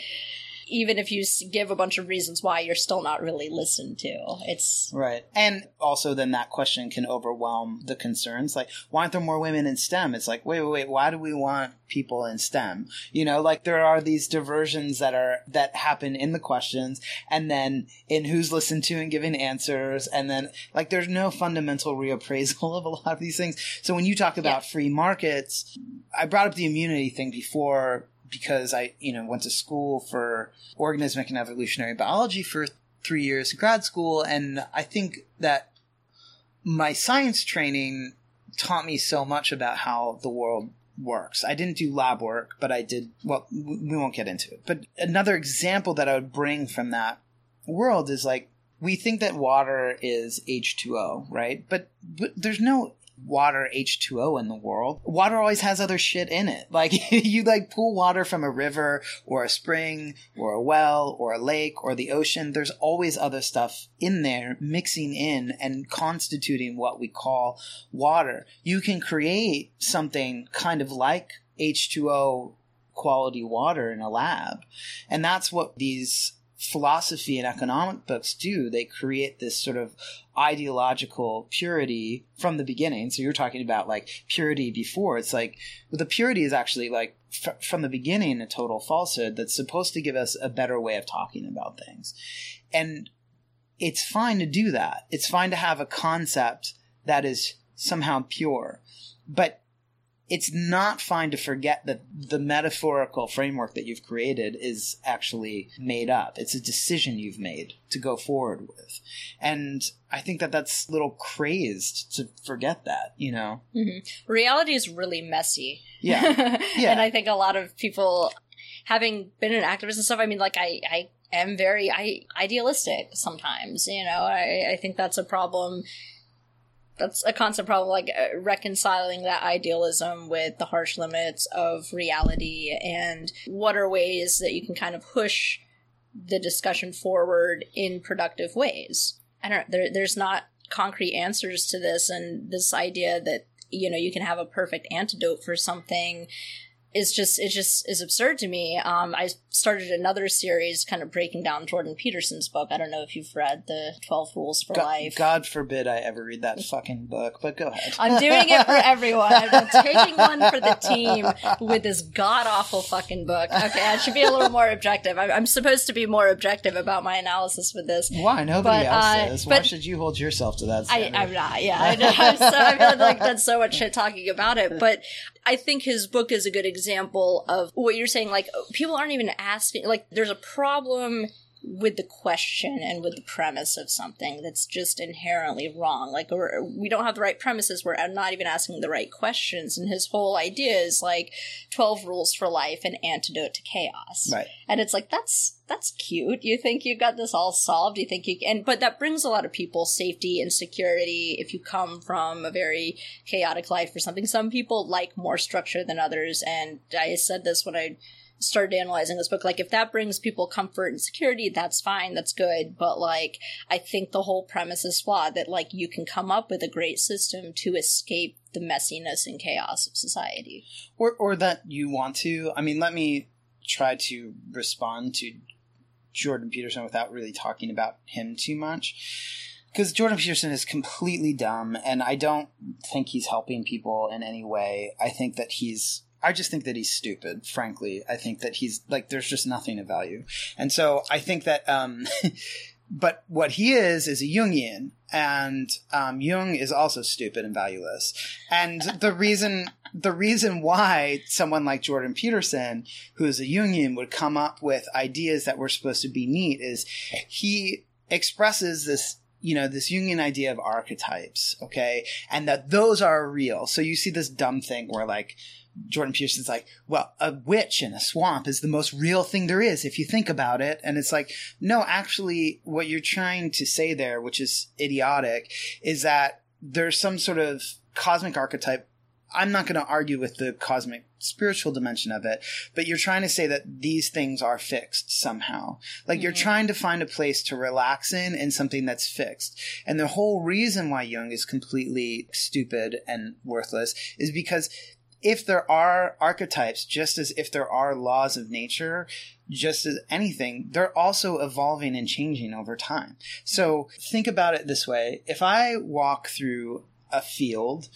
even if you give a bunch of reasons why you're still not really listened to it's Right. And also then that question can overwhelm the concerns. Like, why aren't there more women in STEM? It's like, wait, wait, wait, why do we want people in STEM? You know, like there are these diversions that are, that happen in the questions and then in who's listened to and giving answers. And then like there's no fundamental reappraisal of a lot of these things. So when you talk about free markets, I brought up the immunity thing before because I, you know, went to school for organismic and evolutionary biology for three years in grad school, and I think that my science training taught me so much about how the world works. I didn't do lab work, but I did, well, we won't get into it. But another example that I would bring from that world is like, we think that water is H2O, right? But, but there's no water H2O in the world. Water always has other shit in it. Like you like pull water from a river or a spring or a well or a lake or the ocean, there's always other stuff in there mixing in and constituting what we call water. You can create something kind of like H2O quality water in a lab. And that's what these philosophy and economic books do. They create this sort of ideological purity from the beginning. So you're talking about like purity before. It's like well, the purity is actually like f- from the beginning a total falsehood that's supposed to give us a better way of talking about things. And it's fine to do that. It's fine to have a concept that is somehow pure. But it's not fine to forget that the metaphorical framework that you've created is actually made up. It's a decision you've made to go forward with. And I think that that's a little crazed to forget that, you know? Mm-hmm. Reality is really messy. Yeah. Yeah. and I think a lot of people, having been an activist and stuff, I mean, like, I, I am very I, idealistic sometimes. You know, I, I think that's a problem. That's a constant problem, like uh, reconciling that idealism with the harsh limits of reality and what are ways that you can kind of push the discussion forward in productive ways. I don't know, there, there's not concrete answers to this, and this idea that you know you can have a perfect antidote for something is just it just is absurd to me. Um, I started another series, kind of breaking down Jordan Peterson's book. I don't know if you've read the Twelve Rules for God, Life. God forbid I ever read that fucking book, but go ahead. I'm doing it for everyone. I'm taking one for the team with this god awful fucking book. Okay, I should be a little more objective. I'm, I'm supposed to be more objective about my analysis with this. Why? Nobody But, else uh, is. Why should you hold yourself to that I? I'm not. Yeah, I know. So, I've had, like done so much shit talking about it, but I think his book is a good example of what you're saying. Like people aren't even asking. Like there's a problem with the question and with the premise of something that's just inherently wrong. Like we don't have the right premises. We're not even asking the right questions. And his whole idea is like twelve rules for life, and antidote to chaos. right. And it's like that's that's cute. You think you got this all solved? You think you and but that brings a lot of people safety and security if you come from a very chaotic life or something. Some people like more structure than others, and I said this when I started analyzing this book like if that brings people comfort and security that's fine that's good but like i think the whole premise is flawed that like you can come up with a great system to escape the messiness and chaos of society or or that you want to. I mean, let me try to respond to Jordan Peterson without really talking about him too much. Because Jordan Peterson is completely dumb, and I don't think he's helping people in any way. I think that he's. I just think that he's stupid, frankly. I think that he's like, there's just nothing of value. And so I think that, um, but what he is, is a Jungian, and um, Jung is also stupid and valueless. And the reason the reason why someone like Jordan Peterson, who is a Jungian, would come up with ideas that were supposed to be neat is he expresses this you know this Jungian idea of archetypes, okay, and that those are real. So you see this dumb thing where like Jordan Peterson's like, well, a witch in a swamp is the most real thing there is if you think about it. And it's like, no, actually, what you're trying to say there, which is idiotic, is that there's some sort of cosmic archetype. I'm not going to argue with the cosmic spiritual dimension of it, but you're trying to say that these things are fixed somehow. Like you're mm-hmm. trying to find a place to relax in in something that's fixed. And the whole reason why Jung is completely stupid and worthless is because if there are archetypes, just as if there are laws of nature, just as anything, they're also evolving and changing over time. So think about it this way. If I walk through a field,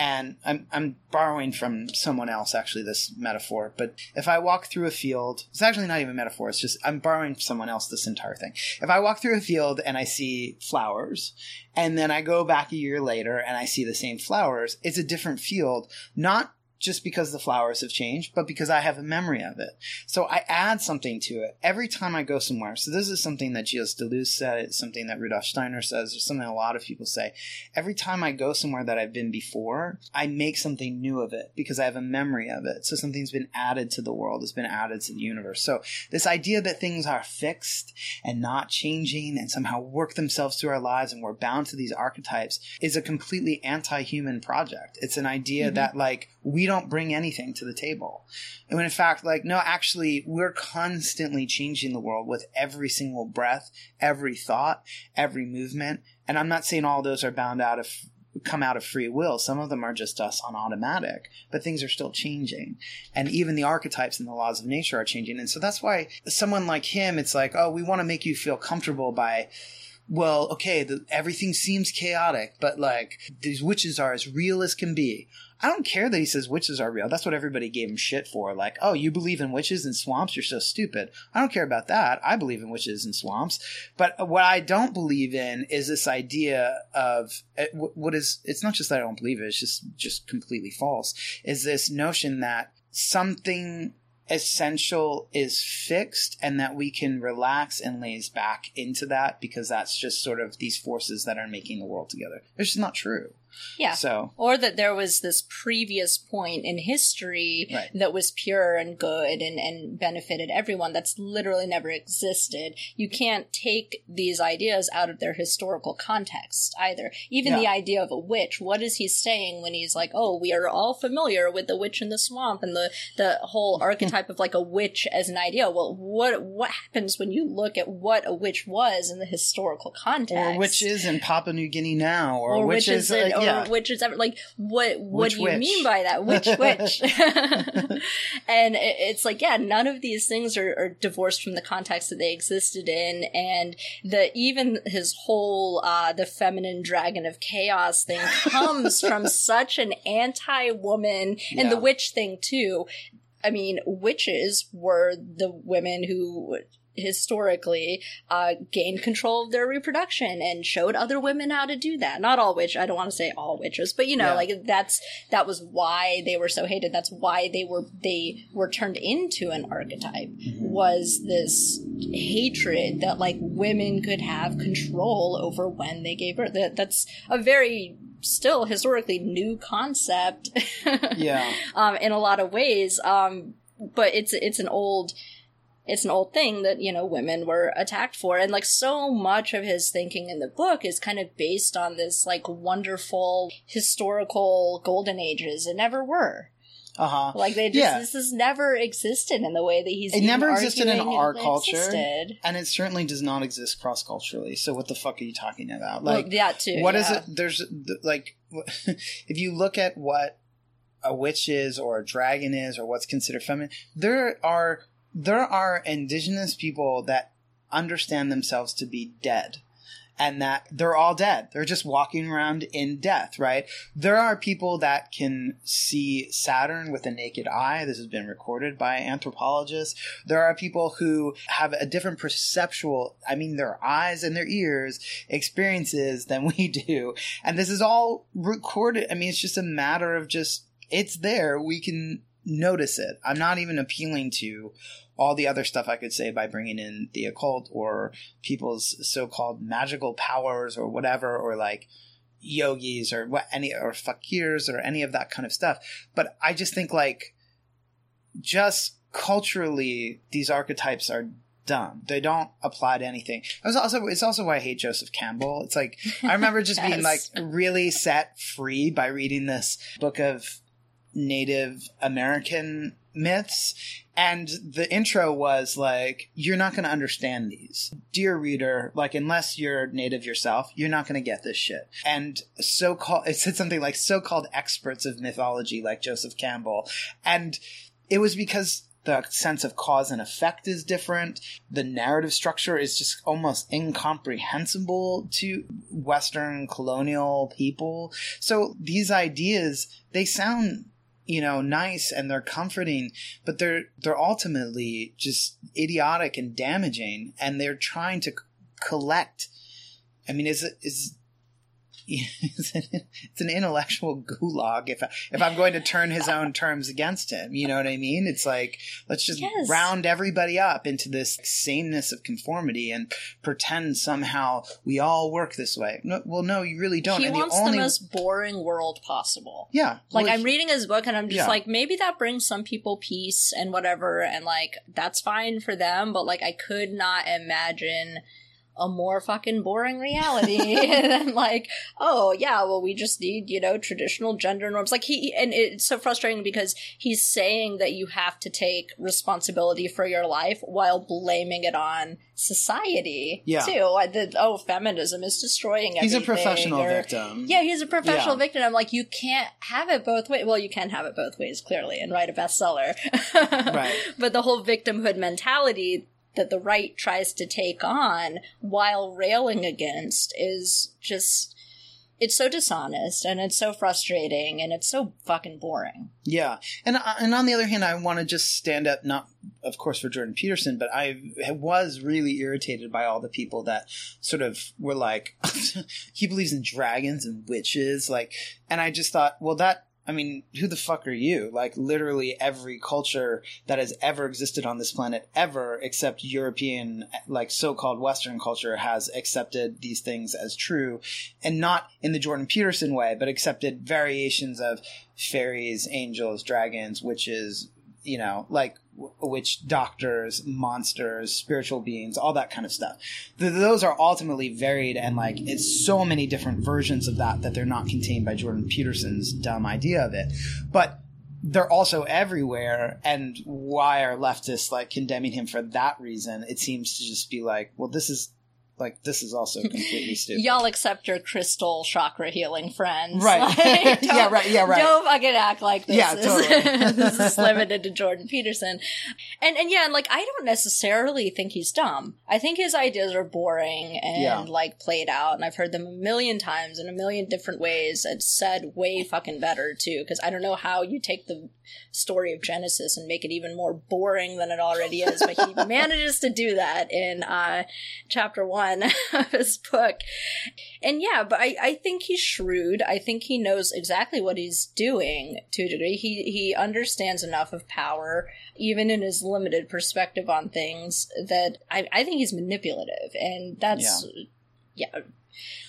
and I'm, I'm borrowing from someone else, actually, this metaphor, but if I walk through a field, it's actually not even metaphor, it's just I'm borrowing from someone else this entire thing. If I walk through a field and I see flowers, and then I go back a year later and I see the same flowers, it's a different field, not just because the flowers have changed, but because I have a memory of it. So I add something to it every time I go somewhere. So this is something that Gilles Deleuze said, it's something that Rudolf Steiner says, or something a lot of people say. Every time I go somewhere that I've been before, I make something new of it because I have a memory of it. So something's been added to the world, it's been added to the universe. So this idea that things are fixed and not changing and somehow work themselves through our lives and we're bound to these archetypes is a completely anti-human project. It's an idea mm-hmm. that like we don't bring anything to the table. And when in fact, like, no, actually, we're constantly changing the world with every single breath, every thought, every movement. And I'm not saying all those are bound out of come out of free will. Some of them are just us on automatic, but things are still changing. And even the archetypes and the laws of nature are changing. And so that's why someone like him, it's like, oh, we want to make you feel comfortable by well, okay, the, everything seems chaotic, but like these witches are as real as can be. I don't care that he says witches are real. That's what everybody gave him shit for. Like, oh, you believe in witches and swamps? You're so stupid. I don't care about that. I believe in witches and swamps. But what I don't believe in is this idea of uh, what is. It's not just that I don't believe it. It's just just completely false. Is this notion that something essential is fixed and that we can relax and laze back into that because that's just sort of these forces that are making the world together. It's just not true. Yeah. So or that there was this previous point in history Right. that was pure and good and, and benefited everyone that's literally never existed. You can't take these ideas out of their historical context either. Even Yeah. the idea of a witch, what is he saying when he's like, oh, we are all familiar with the witch in the swamp and the, the whole archetype of like a witch as an idea? Well, what, what happens when you look at what a witch was in the historical context? or witches in Papua New Guinea now, or, or witches, witches, in, uh, or yeah. is ever like what what Which do you witch? mean by that? Which which? And it, it's like yeah none of these things are, are divorced from the context that they existed in. And the even his whole uh the feminine dragon of chaos thing comes from such an anti-woman and the witch thing too. I mean, witches were the women who historically uh, gained control of their reproduction and showed other women how to do that. Not all witch, I don't want to say all witches, but you know, Yeah. like that's that was why they were so hated. That's why they were they were turned into an archetype. Was this hatred that like women could have control over when they gave birth? That that's a very still historically new concept. yeah. um, in a lot of ways. Um, but it's it's an old it's an old thing that you know women were attacked for, and like so much of his thinking in the book is kind of based on this like wonderful historical golden ages. It never were. Uh huh. Like they just Yeah. this has never existed in the way that he's It never existed in our culture. existed. And it certainly does not exist cross culturally. So what the fuck are you talking about? Well, Like, that too. What is yeah. it? There's like, if you look at what a witch is or a dragon is or what's considered feminine, there are there are indigenous people that understand themselves to be dead. And that they're all dead. They're just walking around in death, right? There are people that can see Saturn with a naked eye. This has been recorded by anthropologists. There are people who have a different perceptual, I mean, their eyes and their ears experiences than we do. And this is all recorded. I mean, it's just a matter of just, it's there. We can notice it. I'm not even appealing to all the other stuff I could say by bringing in the occult or people's so-called magical powers or whatever, or like yogis or what any or fakirs or any of that kind of stuff. But I just think like just culturally these archetypes are dumb. They don't apply to anything. It's also it's also why I hate Joseph Campbell. It's like I remember just being like really set free by reading this book of Native American myths. And the intro was like, you're not going to understand these. Dear reader, like, unless you're native yourself, you're not going to get this shit. And so called, it said something like so called experts of mythology, like Joseph Campbell. And it was because the sense of cause and effect is different. The narrative structure is just almost incomprehensible to Western colonial people. So these ideas, they sound, you know, nice and they're comforting, but they're, they're ultimately just idiotic and damaging. And they're trying to collect. I mean, is it, is, it's an, intellectual gulag if I, if I'm going to turn his own terms against him. You know what I mean? It's like let's just Yes. round everybody up into this sameness of conformity and pretend somehow we all work this way. No, well, no, you really don't. he and wants the only the most boring world possible. yeah, Like well, I'm reading his book and I'm just Yeah. like maybe that brings some people peace and whatever and like that's fine for them but like I could not imagine a more fucking boring reality than like oh yeah well we just need you know traditional gender norms like he and it's so frustrating because he's saying that you have to take responsibility for your life while blaming it on society Yeah. too like the, oh feminism is destroying he's a professional or- victim. yeah, he's a professional Yeah. victim. I'm like, you can't have it both ways. Well, you can have it both ways, clearly, and write a bestseller. Right. But the whole victimhood mentality that the right tries to take on while railing against is just. It's so dishonest and it's so frustrating and it's so fucking boring. Yeah, and and on the other hand, I want to just stand up, not of course for Jordan Peterson, but I was really irritated by all the people that sort of were like, he believes in dragons and witches, like, and I just thought, well, that. I mean, who the fuck are you? Like, literally every culture that has ever existed on this planet, ever, except European, like so-called Western culture, has accepted these things as true, and not in the Jordan Peterson way, but accepted variations of fairies, angels, dragons, witches, you know, like w- witch doctors, monsters, spiritual beings, all that kind of stuff. Th- those are ultimately varied and like it's so many different versions of that that they're not contained by Jordan Peterson's dumb idea of it. But they're also everywhere and why are leftists like condemning him for that reason? It seems to just be like, well this is like this is also completely stupid. Y'all accept your crystal chakra healing friends. Right. Like, Yeah, right, yeah, right. Don't fucking act like this Yeah, is totally. this is limited to Jordan Peterson. And and yeah, and like I don't necessarily think he's dumb. I think his ideas are boring and Yeah. like played out, and I've heard them a million times in a million different ways and said way fucking better too. Because I don't know how you take the story of Genesis and make it even more boring than it already is, but he manages to do that in uh, chapter one of his book. And yeah, but I, I think he's shrewd. I think he knows exactly what he's doing to a degree. He he understands enough of power, even in his limited perspective on things, that I, I think he's manipulative, and that's yeah,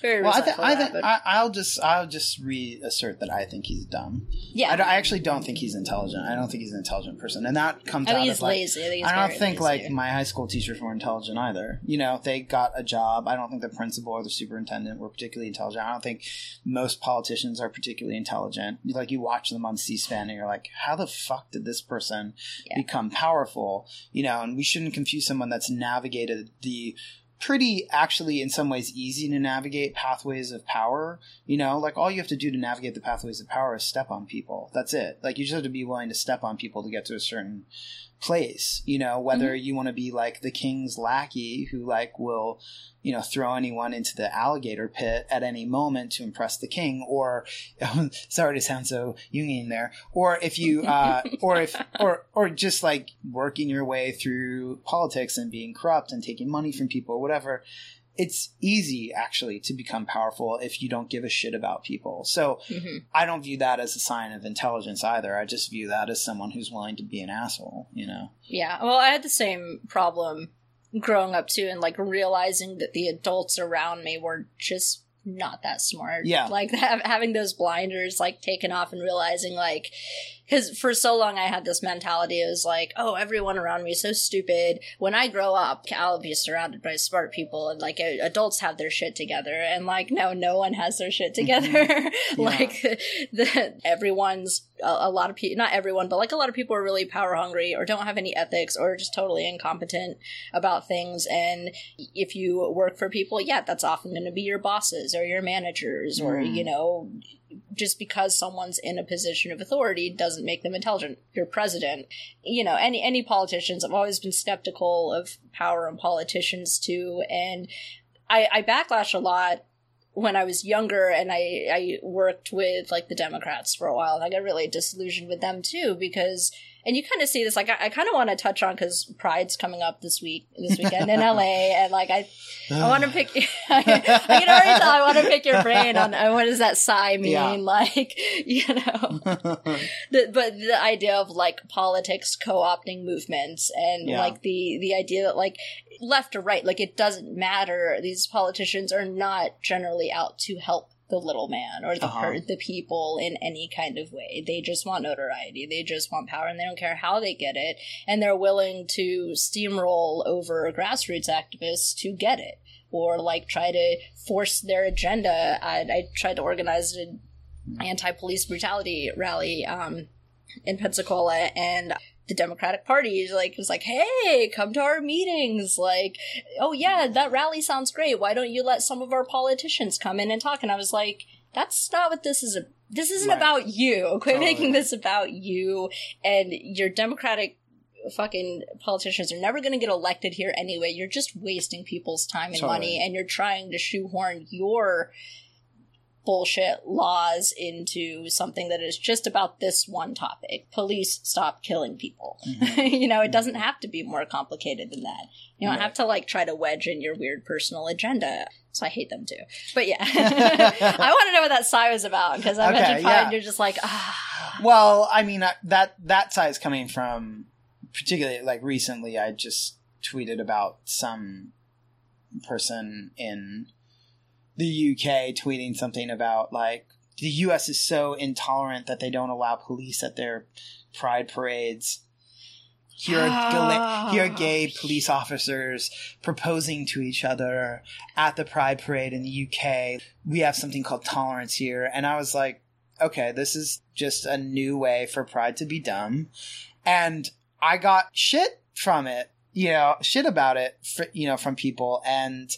very well, I, th- I of think that, but- I- I'll just I'll just reassert that I think he's dumb. yeah. I, I actually don't think he's intelligent. I don't think he's an intelligent person, and that comes I out think of he's like lazy. I think he's I don't think lazy. like my high school teachers were intelligent either. You know, they got a job. I don't think the principal or the superintendent were particularly intelligent. I don't think most politicians are particularly intelligent. Like you watch them on C-SPAN and you're like, how the fuck did this person Yeah. become powerful? You know, and we shouldn't confuse someone that's navigated the pretty actually in some ways easy to navigate pathways of power. You know like all you have to do to navigate the pathways of power is step on people. That's it. Like you just have to be willing to step on people to get to a certain place you know whether you want to be like the king's lackey who like will you know throw anyone into the alligator pit at any moment to impress the king or sorry to sound so jungian there or if you uh or if or or just like working your way through politics and being corrupt and taking money from people or whatever it's easy actually to become powerful if you don't give a shit about people so Mhm. I don't view that as a sign of intelligence either. I just view that as someone who's willing to be an asshole, you know? Yeah, well, I had the same problem growing up too, and like realizing that the adults around me were just not that smart. Yeah. like ha- having those blinders like taken off and realizing like because for so long I had this mentality. It was like, oh, everyone around me is so stupid. When I grow up, I'll be surrounded by smart people, and like adults have their shit together. And like, no, no one has their shit together. like, the everyone's a, a lot of people, not everyone, but like a lot of people are really power hungry or don't have any ethics or just totally incompetent about things. And if you work for people, yeah, that's often going to be your bosses or your managers or Mm. you know just because someone's in a position of authority doesn't make them intelligent. Your president, you know, any any politicians. I've always been skeptical of power and politicians too, and I, I backlash a lot when I was younger and I, I worked with like the Democrats for a while and I got really disillusioned with them too because and you kind of see this like I, I kind of want to touch on because Pride's coming up this week this weekend in LA and like I I want to pick I, can already tell I want to pick your brain on, on what does that sigh mean Yeah. like you know the, but the idea of like politics co-opting movements and Yeah. like the the idea that like left or right like it doesn't matter these politicians are not generally out to help the little man or the Uh-huh. per- the people in any kind of way. They just want notoriety. They just want power and they don't care how they get it. And they're willing to steamroll over grassroots activists to get it or like try to force their agenda. I, I tried to organize an anti-police brutality rally um, in Pensacola, and the Democratic Party is like was like, "Hey, come to our meetings!" Like, "Oh yeah, that rally sounds great. Why don't you let some of our politicians come in and talk?" And I was like, "That's not what this is. A- this isn't Right. about you. Quit Totally. making this about you and your Democratic." Fucking politicians are never going to get elected here anyway. You're just wasting people's time and Totally. money, and you're trying to shoehorn your bullshit laws into something that is just about this one topic. Police stop killing people. you know, it doesn't have to be more complicated than that. You don't Right. have to like try to wedge in your weird personal agenda. So I hate them too. But yeah, I want to know what that sigh was about because I Okay, imagine yeah. you're just like, ah, Well, I mean that that side is coming from particularly like recently. I just tweeted about some person in the UK tweeting something about like the US is so intolerant that they don't allow police at their pride parades. Here are, gala- ah. here are gay police officers proposing to each other at the pride parade in the UK. We have something called tolerance here. And I was like, okay, this is just a new way for pride to be dumb. And I got shit from it, you know, shit about it, for, you know, from people. And,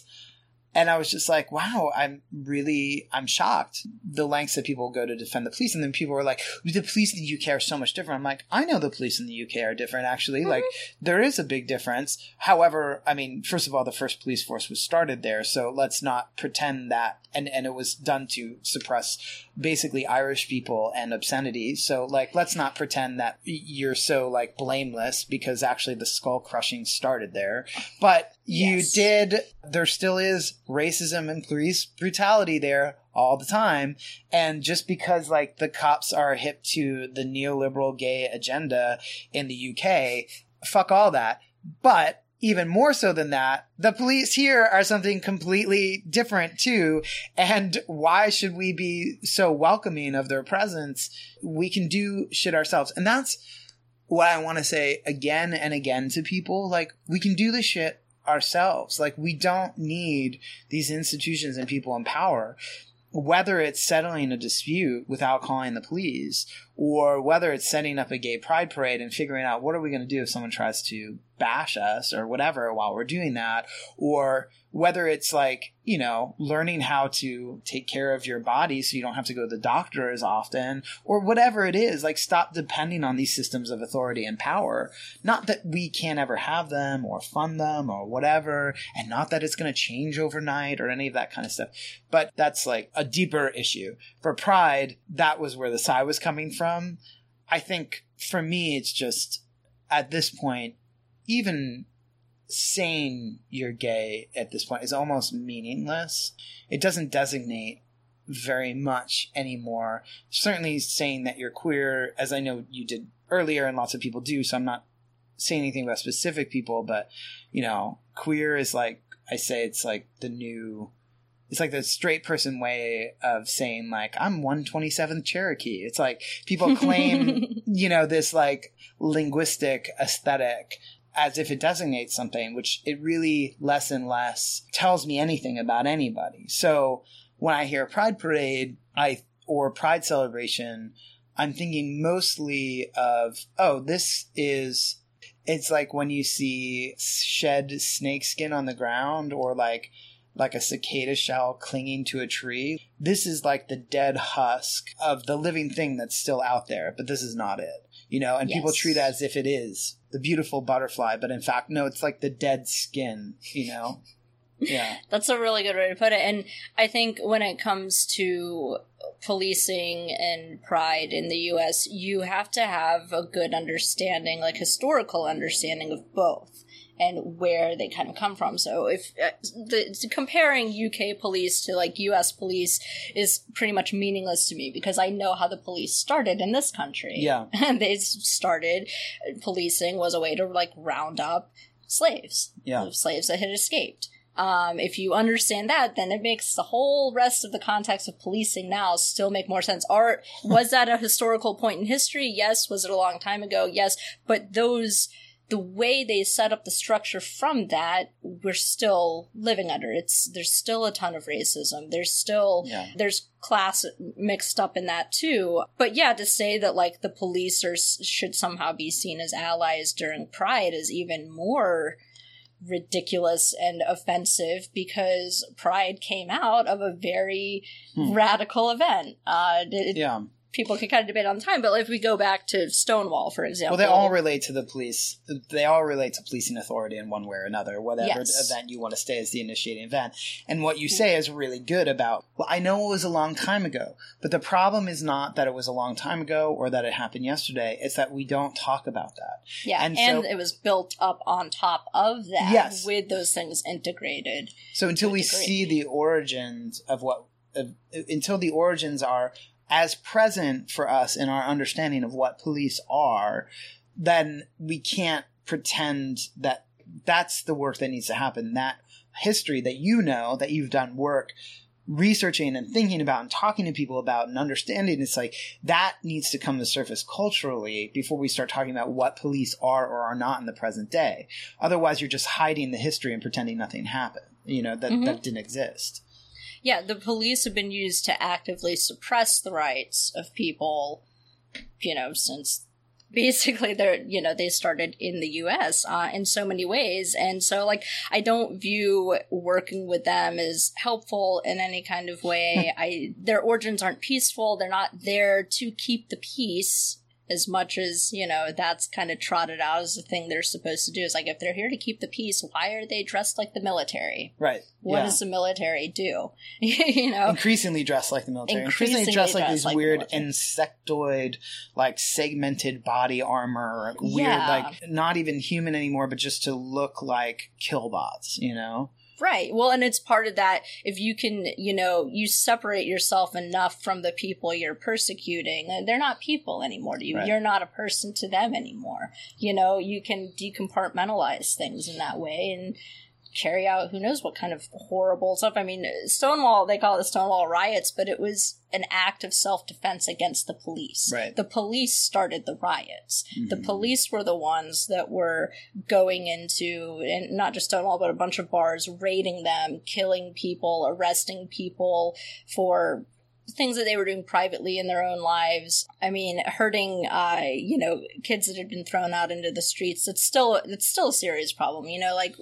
and I was just like, wow, I'm really, I'm shocked the lengths that people go to defend the police. And then people were like, the police in the UK are so much different. I'm like, I know the police in the UK are different, actually. Like, mm-hmm. there is a big difference. However, I mean, first of all, the first police force was started there. So let's not pretend that, and, and it was done to suppress basically Irish people and obscenity. So like, let's not pretend that you're so like blameless because actually the skull crushing started there. But you Yes. did, there still is racism and police brutality there all the time. And just because like the cops are hip to the neoliberal gay agenda in the UK, fuck all that. But even more so than that, the police here are something completely different too. And why should we be so welcoming of their presence? We can do shit ourselves. And that's what I want to say again and again to people. Like, we can do this shit ourselves. Like, we don't need these institutions and people in power. Whether it's settling a dispute without calling the police, or whether it's setting up a gay pride parade and figuring out what are we going to do if someone tries to bash us or whatever while we're doing that, or whether it's like, you know, learning how to take care of your body so you don't have to go to the doctor as often, or whatever it is, like stop depending on these systems of authority and power. Not that we can't ever have them or fund them or whatever, and not that it's going to change overnight or any of that kind of stuff. But that's like a deeper issue. For pride, that was where the sigh was coming from. I think for me, it's just at this point, even saying you're gay at this point is almost meaningless. It doesn't designate very much anymore. Certainly saying that you're queer, as I know you did earlier and lots of people do, so I'm not saying anything about specific people, but you know, queer is like I say it's like the new it's like the straight person way of saying like I'm 127th Cherokee. It's like people claim, you know, this like linguistic aesthetic as if it designates something, which it really less and less tells me anything about anybody. So when I hear Pride Parade, I or Pride Celebration, I'm thinking mostly of, oh, this is it's like when you see shed snake skin on the ground or like like a cicada shell clinging to a tree. This is like the dead husk of the living thing that's still out there, but this is not it. You know, and people treat it as if it is the beautiful butterfly, but in fact, no, it's like the dead skin, you know? Yeah. That's a really good way to put it. And I think when it comes to policing and pride in the US, you have to have a good understanding, like historical understanding of both and where they kind of come from. So if uh, the comparing UK police to like US police is pretty much meaningless to me because I know how the police started in this country. Yeah. And they started policing was a way to like round up slaves. Yeah. Slaves that had escaped. Um, if you understand that, then it makes the whole rest of the context of policing now still make more sense. Are was that a historical point in history? Yes. Was it a long time ago? Yes. But those the way they set up the structure from that, we're still living under. It's there's still a ton of racism. There's still Yeah. there's class mixed up in that too. But yeah, to say that like the police are should somehow be seen as allies during Pride is even more ridiculous and offensive because Pride came out of a very Hmm. radical event. Uh, it- Yeah. People can kind of debate on the time, but if we go back to Stonewall, for example, Well, they all relate to the police. They all relate to policing authority in one way or another, whatever Yes. event you want to stay as the initiating event. And what you mm-hmm. say is really good about, well, I know it was a long time ago, but the problem is not that it was a long time ago or that it happened yesterday. It's that we don't talk about that. yeah, and and, so- it was built up on top of that Yes. with those things integrated. So until we degree. see the origins of what, of, until the origins are as present for us in our understanding of what police are, then we can't pretend that that's the work that needs to happen. That history that you know, that you've done work researching and thinking about and talking to people about and understanding, it's like that needs to come to surface culturally before we start talking about what police are or are not in the present day. Otherwise, you're just hiding the history and pretending nothing happened, you know, that, Mhm. that didn't exist. Yeah, the police have been used to actively suppress the rights of people, you know, since basically they're you know they started in the us uh, in so many ways. And so like i don't view working with them as helpful in any kind of way. I their origins aren't peaceful. They're not there to keep the peace as much as you know that's kind of trotted out as the thing they're supposed to do is like if they're here to keep the peace why are they dressed like the military Right. what yeah. does the military do you know increasingly dressed like the military. Increasingly, Increasingly dressed like dressed these like weird military. insectoid, like segmented body armor, weird, Yeah. like not even human anymore, but just to look like killbots. You know? Right. Well, and it's part of that. If you can, you know, you separate yourself enough from the people you're persecuting, they're not people anymore to you. Right. You're not a person to them anymore. You know, you can decompartmentalize things in that way and carry out who knows what kind of horrible stuff. I mean, Stonewall, they call it the Stonewall riots, but it was an act of self defense against the police. Right. The police started the riots. The Mhm. police were the ones that were going into, and not just Stonewall, but a bunch of bars, raiding them, killing people, arresting people for things that they were doing privately in their own lives. I mean, hurting, uh, you know, kids that had been thrown out into the streets. It's still, it's still a serious problem. You know, like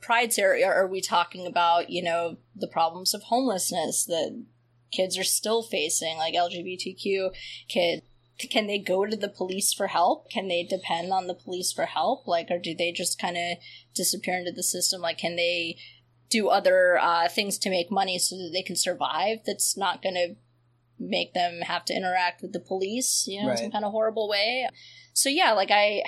Pride's area, are we talking about, you know, the problems of homelessness that kids are still facing, like LGBTQ kids? Can they go to the police for help? Can they depend on the police for help? Like, or do they just kind of disappear into the system? Like, can they do other uh, things to make money so that they can survive? That's not going to make them have to interact with the police, you know, in some kind of horrible way. So yeah, like I,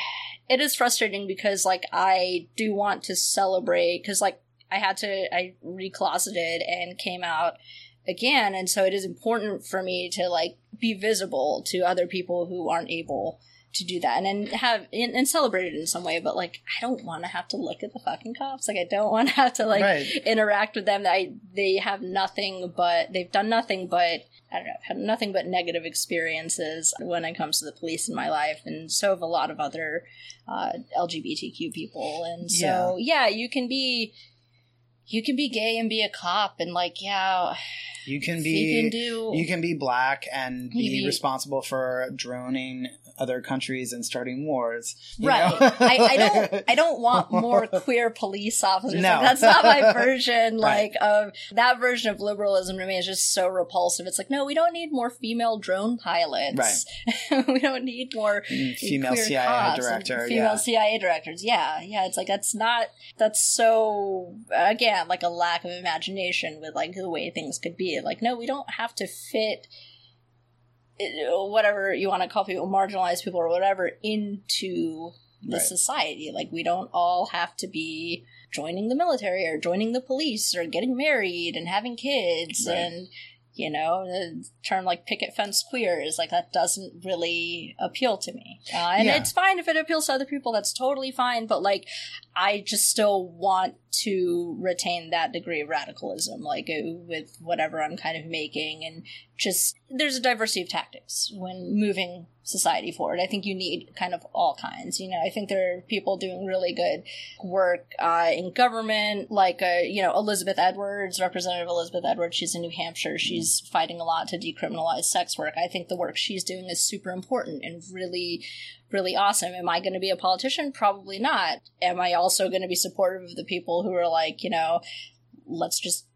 it is frustrating because like I do want to celebrate because like I had to I recloseted and came out again, and so it is important for me to like be visible to other people who aren't able to do that and then have and, and celebrate it in some way. But like I don't want to have to look at the fucking cops. Like I don't want to have to like Right. interact with them. I they have nothing but they've done nothing but I don't know, had nothing but negative experiences when it comes to the police in my life, and so have a lot of other uh, LGBTQ people. And so, yeah. you can be, you can be gay and be a cop, and like, yeah, You can be you can do, you can be black and be be- responsible for droning other countries and starting wars. you Right. I, I don't I don't want more queer police officers. No. Like, that's not my version Right. like of that version of liberalism to me is just so repulsive. It's like, no, we don't need more female drone pilots. Right. we don't need more Mm, female CIA director. Female Yeah. CIA directors. Yeah. Yeah. It's like that's not that's so again, like a lack of imagination with like the way things could be. Like, no, we don't have to fit whatever you want to call people, marginalized people or whatever, into the Right. society. Like, we don't all have to be joining the military or joining the police or getting married and having kids Right. and you know the term like picket fence queer is like that doesn't really appeal to me uh, and Yeah. it's fine if it appeals to other people that's totally fine but like i just still want to retain that degree of radicalism like uh, with whatever i'm kind of making and just there's a diversity of tactics when moving society forward. I think you need kind of all kinds you know? I think there are people doing really good work uh, in government like uh, you know elizabeth edwards representative elizabeth edwards she's in new hampshire. She's fighting a lot to decriminalize sex work. I think the work she's doing is super important and really really awesome. Am i going to be a politician? Probably not. Am i also going to be supportive of the people who are like you know let's just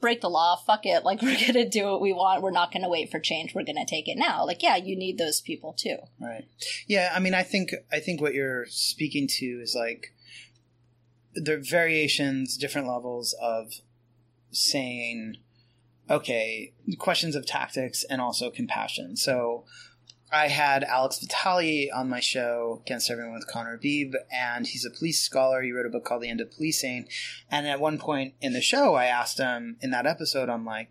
break the law. Fuck it. Like we're going to do what we want. We're not going to wait for change. We're going to take it now. Like yeah you need those people too. Right. Yeah, I mean I think I think what you're speaking to is like the variations, different levels of saying okay, questions of tactics and also compassion. So I had Alex Vitale on my show, Against Everyone with Conner Habib, and he's a police scholar. He wrote a book called The End of Policing. And at one point in the show, I asked him in that episode, I'm like,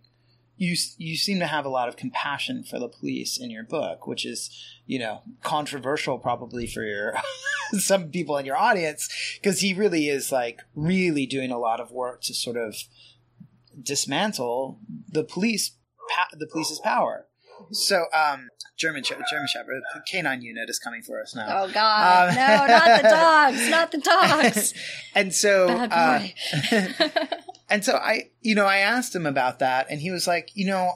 you, you seem to have a lot of compassion for the police in your book, which is, you know, controversial probably for your some people in your audience, because he really is like really doing a lot of work to sort of dismantle the police, the police's power. So, um, German She- German Shepherd, the canine unit is coming for us now. oh god Um, no not the dogs not the dogs and so, uh, and so I, you know, I asked him about that, and he was like, you know,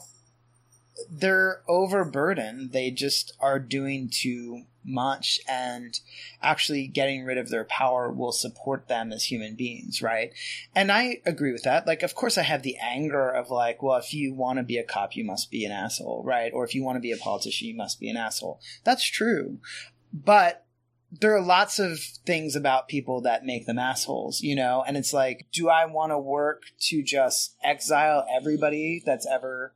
they're overburdened. They just are doing too much, and actually getting rid of their power will support them as human beings, right? And I agree with that. Like, of course, I have the anger of like, well, if you want to be a cop, you must be an asshole, right? Or if you want to be a politician, you must be an asshole. That's true, but there are lots of things about people that make them assholes, you know? And it's like, do I want to work to just exile everybody that's ever,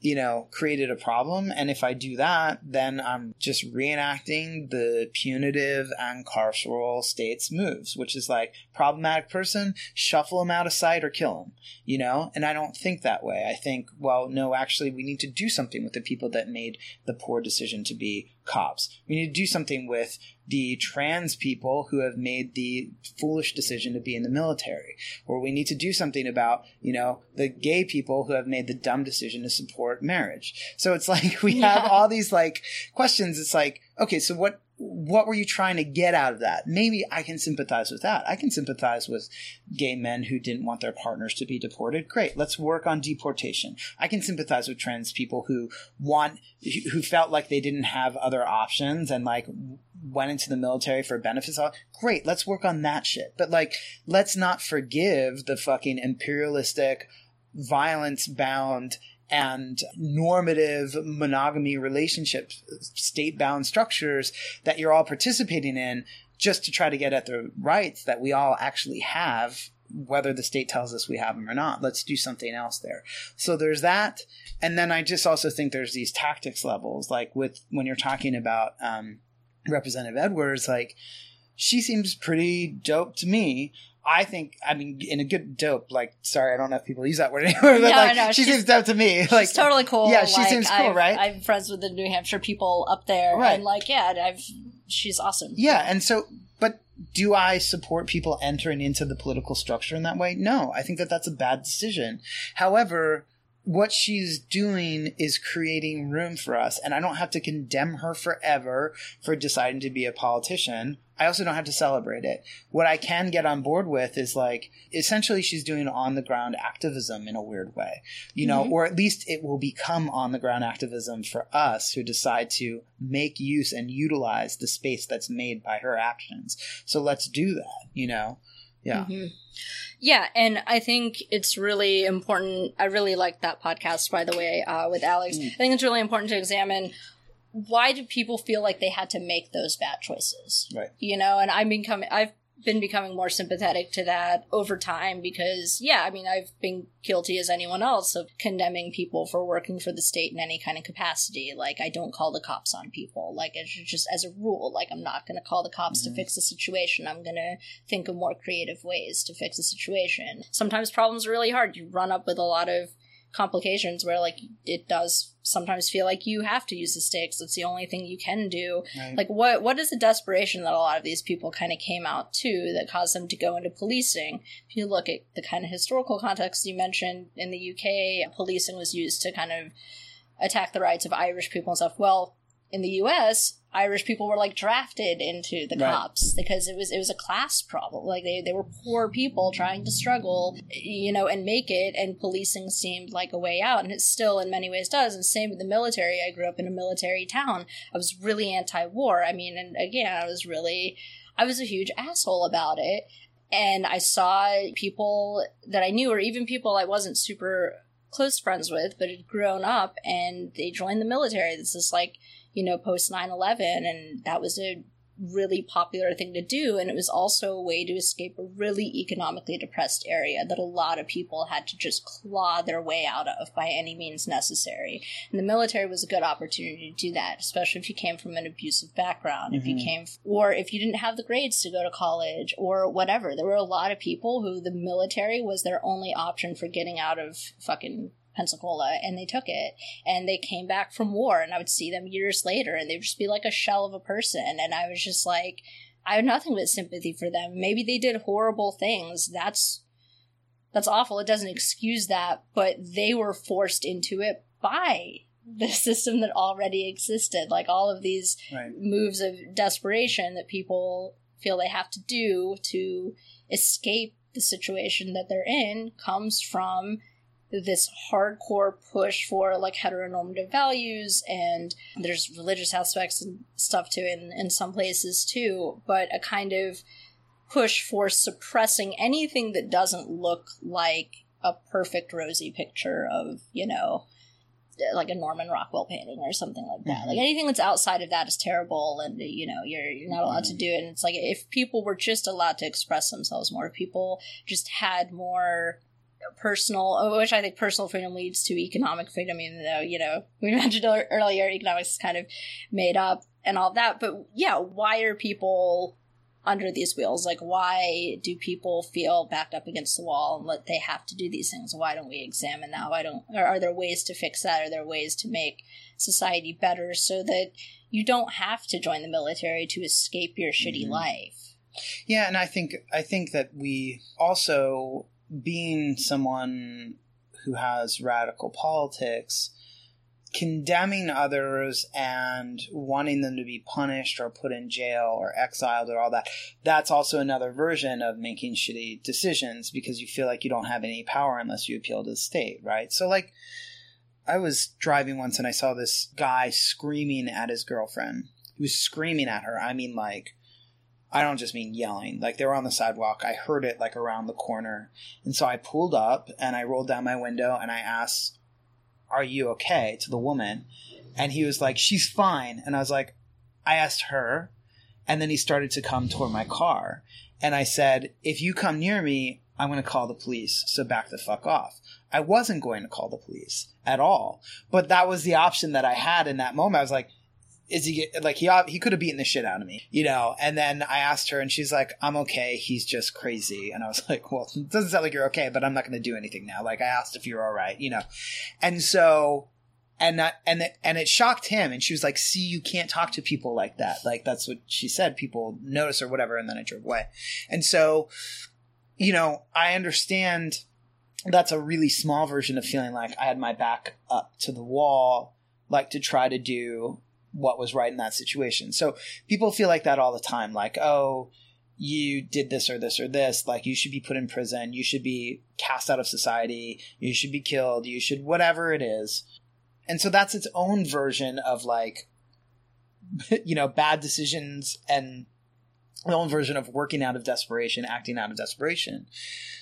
you know, created a problem? And if I do that, then I'm just reenacting the punitive and carceral state's moves, which is like, problematic person, shuffle them out of sight or kill them, you know? And I don't think that way. I think, well, no, actually, we need to do something with the people that made the poor decision to be cops. We need to do something with the trans people who have made the foolish decision to be in the military. Or we need to do something about, you know, the gay people who have made the dumb decision to support marriage. So it's like we have all these like questions. It's like, okay, so what what were you trying to get out of that? Maybe I can sympathize with that. I can sympathize with gay men who didn't want their partners to be deported. Great. Let's work on deportation. I can sympathize with trans people who want, who felt like they didn't have other options and like went into the military for benefits. Great. Let's work on that shit. But like, let's not forgive the fucking imperialistic, violence bound, and normative monogamy relationship state bound structures that you're all participating in just to try to get at the rights that we all actually have whether the state tells us we have them or not. Let's do something else there. So there's that. And then i just also think there's these tactics levels like with when you're talking about um, representative edwards like she seems pretty dope to me I think, I mean, in a good dope, like, sorry, I don't know if people use that word anymore, but No, like, no, she seems dope to me. Like, She's totally cool. Yeah, she Like, seems cool, I've- right? I'm friends with the New Hampshire people up there, Right. and like, yeah, I've she's awesome. Yeah, and so, but do I support people entering into the political structure in that way? No, I think that that's a bad decision. However, what she's doing is creating room for us. And I don't have to condemn her forever for deciding to be a politician. I also don't have to celebrate it. What I can get on board with is like, essentially, she's doing on the ground activism in a weird way, you know, Mhm. or at least it will become on the ground activism for us who decide to make use and utilize the space that's made by her actions. So let's do that, you know? Yeah. Mhm. Yeah, and I think it's really important. I really like that podcast, by the way, uh, with Alex. Mm. I think it's really important to examine why do people feel like they had to make those bad choices, Right. you know? And I'm becoming, I've been becoming more sympathetic to that over time because, yeah, I mean, I've been guilty as anyone else of condemning people for working for the state in any kind of capacity. Like, I don't call the cops on people. Like, it's just as a rule, like, I'm not going to call the cops Mhm. to fix the situation. I'm going to think of more creative ways to fix a situation. Sometimes problems are really hard. You run up with a lot of complications where, like, it does sometimes feel like you have to use the stakes. It's the only thing you can do Right. like what what is the desperation that a lot of these people kind of came out to that caused them to go into policing if you look at the kind of historical context you mentioned in the uk policing was used to kind of attack the rights of irish people and stuff well in the us irish people were like drafted into the Right. cops because it was it was a class problem like they, they were poor people trying to struggle you know and make it and policing seemed like a way out and it still in many ways does and same with the military i grew up in a military town I was really anti-war. I mean, and again, I was really, I was a huge asshole about it. And I saw people that I knew, or even people I wasn't super close friends with, but had grown up and they joined the military. This is like, you know, post 9 11. And that was a really popular thing to do. And it was also a way to escape a really economically depressed area that a lot of people had to just claw their way out of by any means necessary. And the military was a good opportunity to do that, especially if you came from an abusive background, if you Mhm. came, or if you didn't have the grades to go to college, or whatever. There were a lot of people who the military was their only option for getting out of fucking Pensacola, and they took it. And they came back from war, and I would see them years later, and they'd just be like a shell of a person. And I was just like, I have nothing but sympathy for them. Maybe they did horrible things. That's that's awful. It doesn't excuse that, but they were forced into it by the system that already existed. Like all of these Right. moves of desperation that people feel they have to do to escape the situation that they're in comes from this hardcore push for like heteronormative values and there's religious aspects and stuff to in, in some places too but a kind of push for suppressing anything that doesn't look like a perfect rosy picture of you know like a Norman Rockwell painting or something like that. Mhm. Like anything that's outside of that is terrible, and you know you're you're not allowed to Mhm. do it. And it's like if people were just allowed to express themselves more, if people just had more personal, which I think personal freedom leads to economic freedom, even though you know we mentioned earlier economics is kind of made up and all that. But yeah, why are people under these wheels? Like, why do people feel backed up against the wall and let they have to do these things? Why don't we examine that? Why don't? Or are there ways to fix that? Are there ways to make society better so that you don't have to join the military to escape your shitty Mhm. life? Yeah, and I think I think that we also being someone who has radical politics, condemning others and wanting them to be punished or put in jail or exiled or all that, that's also another version of making shitty decisions because you feel like you don't have any power unless you appeal to the state, right? So like I was driving once and I saw this guy screaming at his girlfriend. He was screaming at her. I mean like I don't just mean yelling. Like they were on the sidewalk. I heard it like around the corner. And so I pulled up and I rolled down my window and I asked, Are you okay? to the woman. And he was like, She's fine. And I was like, I asked her. And then he started to come toward my car. And I said, If you come near me, I'm going to call the police. So back the fuck off. I wasn't going to call the police at all. But that was the option that I had in that moment. I was like, is he like he he could have beaten the shit out of me, you know? And then I asked her, and she's like, "I'm okay. He's just crazy." And I was like, "Well, it doesn't sound like you're okay, but I'm not going to do anything now." Like I asked if you're all right, you know? And so, and that and it, and it shocked him, and she was like, "See, you can't talk to people like that." Like that's what she said. People notice or whatever, and then I drove away. And so, you know, I understand that's a really small version of feeling like I had my back up to the wall, like to try to do what was right in that situation. So people feel like that all the time, like, oh, you did this or this or this, like you should be put in prison, you should be cast out of society, you should be killed, you should whatever it is. And so that's its own version of like, you know, bad decisions and the own version of working out of desperation, acting out of desperation.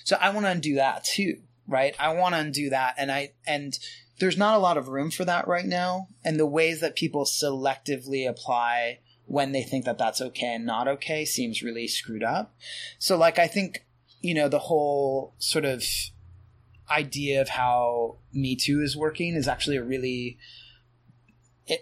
So I want to undo that too, right? I want to undo that. And I, and there's not a lot of room for that right now. And the ways that people selectively apply when they think that that's okay and not okay seems really screwed up. So like, I think, you know, the whole sort of idea of how Me Too is working is actually a really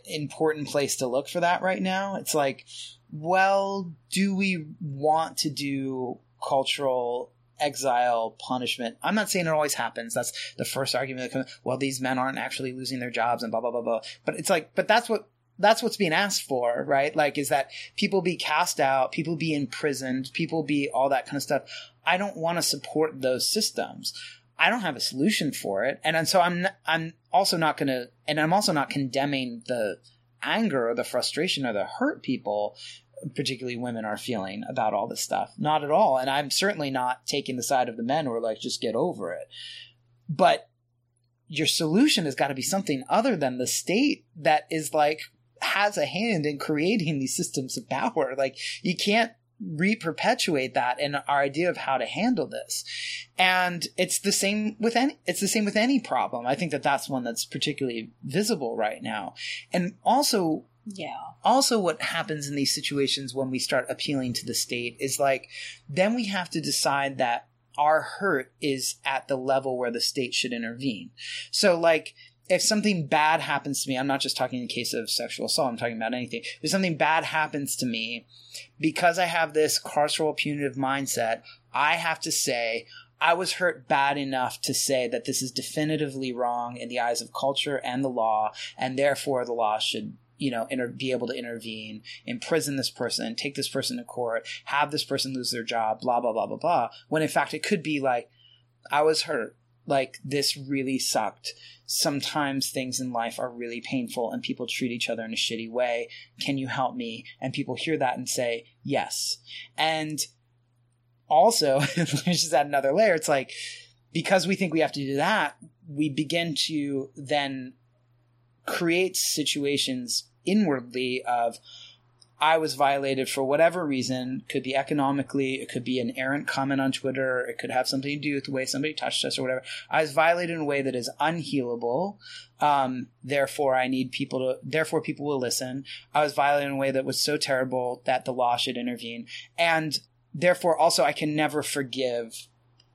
important place to look for that right now. It's like, well, do we want to do cultural exile punishment? I'm not saying it always happens. That's the first argument that comes. Well, these men aren't actually losing their jobs and blah blah blah blah. But it's like, but that's what that's what's being asked for, right? Like, is that people be cast out, people be imprisoned, people be all that kind of stuff. I don't want to support those systems. I don't have a solution for it, and, and so I'm I'm also not going to, and I'm also not condemning the anger or the frustration or the hurt people, particularly women, are feeling about all this stuff. Not at all, and I'm certainly not taking the side of the men who are like, just get over it. But your solution has got to be something other than the state that is like has a hand in creating these systems of power. Like you can't re-perpetuate that in our idea of how to handle this. And it's the same with any, it's the same with any problem. I think that that's one that's particularly visible right now. And also Yeah. also what happens in these situations when we start appealing to the state is like then we have to decide that our hurt is at the level where the state should intervene so like if something bad happens to me i'm not just talking in the case of sexual assault i'm talking about anything if something bad happens to me because i have this carceral punitive mindset i have to say I was hurt bad enough to say that this is definitively wrong in the eyes of culture and the law, and therefore the law should you know, inter- be able to intervene, imprison this person, take this person to court, have this person lose their job, blah, blah, blah, blah, blah. When in fact it could be like, I was hurt. Like, this really sucked. Sometimes things in life are really painful and people treat each other in a shitty way. Can you help me? And people hear that and say, yes. And also, just add another layer. It's like, because we think we have to do that, we begin to then create situations inwardly of I was violated for whatever reason. Could be economically, it could be an errant comment on Twitter, it could have something to do with the way somebody touched us or whatever. I was violated in a way that is unhealable. Um, therefore, I need people to. Therefore, people will listen. I was violated in a way that was so terrible that the law should intervene, and therefore, also, I can never forgive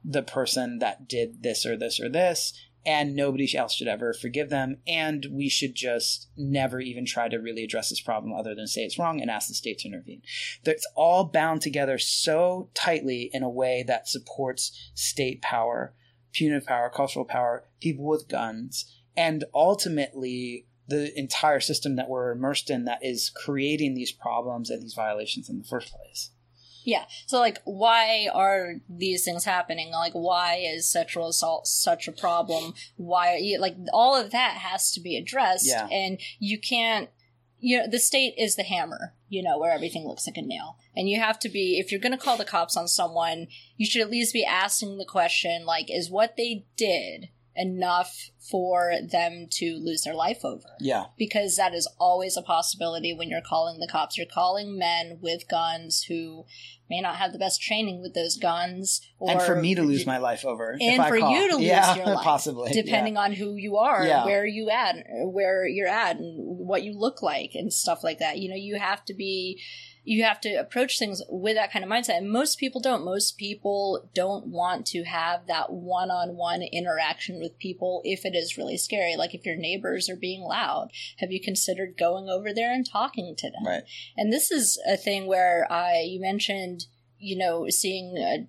the person that did this or this or this and nobody else should ever forgive them. And we should just never even try to really address this problem other than say it's wrong and ask the state to intervene. It's all bound together so tightly in a way that supports state power punitive power cultural power people with guns and ultimately the entire system that we're immersed in that is creating these problems and these violations in the first place Yeah. So, like, why are these things happening? Like, why is sexual assault such a problem? Why, like, all of that has to be addressed. Yeah. And you can't, you know, the state is the hammer, you know, where everything looks like a nail. And you have to be, if you're going to call the cops on someone, you should at least be asking the question, like, is what they did enough for them to lose their life over? yeah because that is always a possibility when you're calling the cops. You're calling men with guns who may not have the best training with those guns, or and for me to lose my life over if and for call. you to lose yeah, your life, possibly depending on who you are, Yeah. where you at, where you're at, and what you look like, and stuff like that. You know, you have to be. You have to approach things with that kind of mindset. And most people don't. Most people don't want to have that one on one interaction with people if it is really scary. Like if your neighbors are being loud, have you considered going over there and talking to them? right And this is a thing where I you mentioned, you know, seeing uh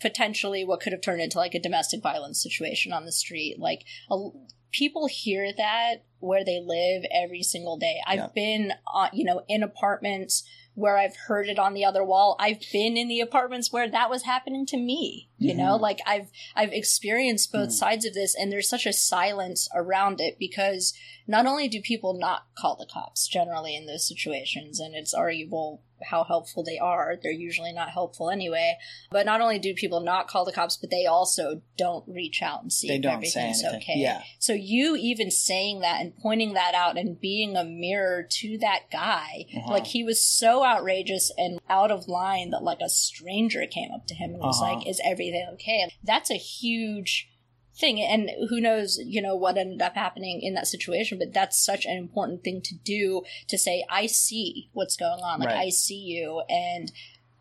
potentially what could have turned into like a domestic violence situation on the street. Like a, people hear that where they live every single day. I've Yeah. been, uh, you know, in apartments where I've heard it on the other wall. I've been in the apartments where that was happening to me. You know, Mhm. like I've I've experienced both Mhm. sides of this and there's such a silence around it because not only do people not call the cops generally in those situations and it's arguable how helpful they are, they're usually not helpful anyway. But not only do people not call the cops, but they also don't reach out and see They if everything's okay. Yeah. So you even saying that and pointing that out and being a mirror to that guy, Uh-huh. like he was so outrageous and out of line that like a stranger came up to him and was Uh-huh. like, "Is everything okay?" That's a huge thing and who knows you know what ended up happening in that situation but that's such an important thing to do to say i see what's going on like Right. i see you and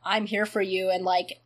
i'm here for you and like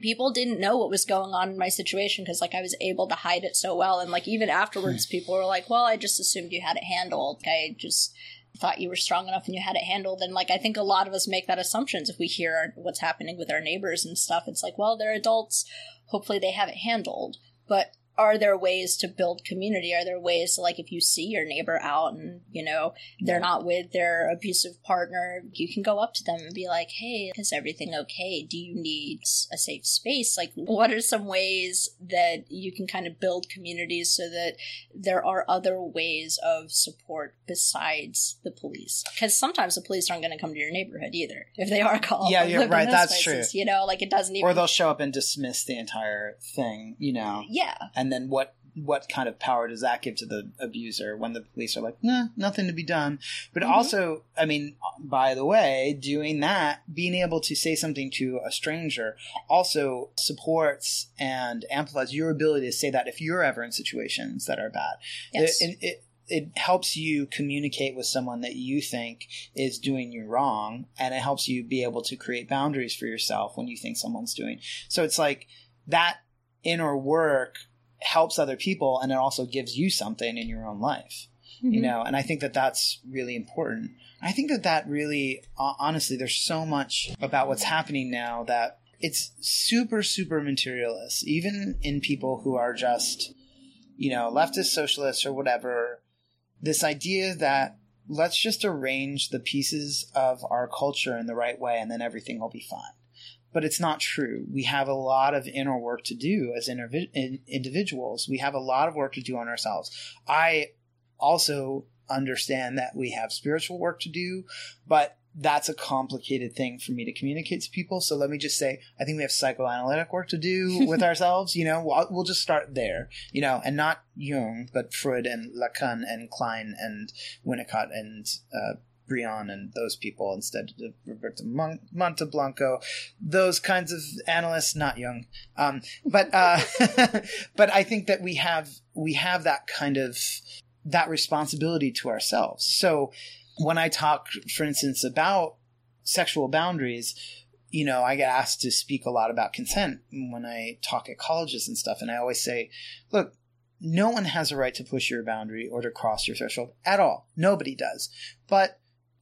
people didn't know what was going on in my situation because like i was able to hide it so well and like even afterwards hmm. people were like well i just assumed you had it handled. I just thought you were strong enough and you had it handled and like i think a lot of us make that assumptions if we hear what's happening with our neighbors and stuff. It's like well they're adults. Hopefully they have it handled. But are there ways to build community? Are there ways to like if you see your neighbor out and you know they're not with their abusive partner you can go up to them and be like hey is everything okay? Do you need a safe space? Like what are some ways that you can kind of build communities so that there are other ways of support besides the police? Because sometimes the police aren't going to come to your neighborhood either if they are called Yeah, you're right, that's places, true. you know? Like it doesn't even Or they'll show up and dismiss the entire thing, you know. yeah. And then what what kind of power does that give to the abuser when the police are like, nah, nothing to be done? But Mhm. also, I mean, by the way, doing that, being able to say something to a stranger also supports and amplifies your ability to say that if you're ever in situations that are bad. yes. It, it, it helps you communicate with someone that you think is doing you wrong, and it helps you be able to create boundaries for yourself when you think someone's doing. So it's like that inner work helps other people, and it also gives you something in your own life you Mhm. know? And i think that that's really important. I think that that really honestly there's so much about what's happening now that it's super super materialist. Even in people who are just you know leftist socialists or whatever this idea that let's just arrange the pieces of our culture in the right way and then everything will be fine but it's not true. We have a lot of inner work to do as intervi- in- individuals. We have a lot of work to do on ourselves. I also understand that we have spiritual work to do, but that's a complicated thing for me to communicate to people. So let me just say, I think we have psychoanalytic work to do with ourselves. You know, we'll, we'll just start there, you know, and not Jung, but Freud and Lacan and Klein and Winnicott and, uh, Bion and those people instead of Roberto Mon- Monteblanco, those kinds of analysts, not Jung. Um, but, uh, but I think that we have, we have that kind of, that responsibility to ourselves. So when I talk, for instance, about sexual boundaries, you know, I get asked to speak a lot about consent when I talk at colleges and stuff. And I always say, look, no one has a right to push your boundary or to cross your threshold at all. Nobody does. But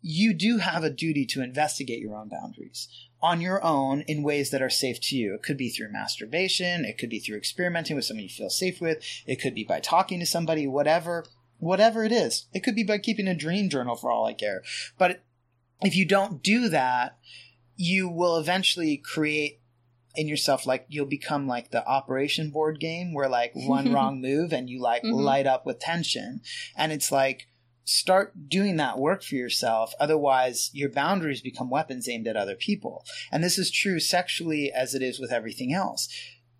you do have a duty to investigate your own boundaries on your own in ways that are safe to you. It could be through masturbation, it could be through experimenting with someone you feel safe with, it could be by talking to somebody, whatever, whatever it is. It could be by keeping a dream journal for all I care. But if you don't do that, you will eventually create in yourself like you'll become like the operation board game where like one wrong move and you like Mhm. light up with tension and it's like start doing that work for yourself otherwise your boundaries become weapons aimed at other people and this is true sexually as it is with everything else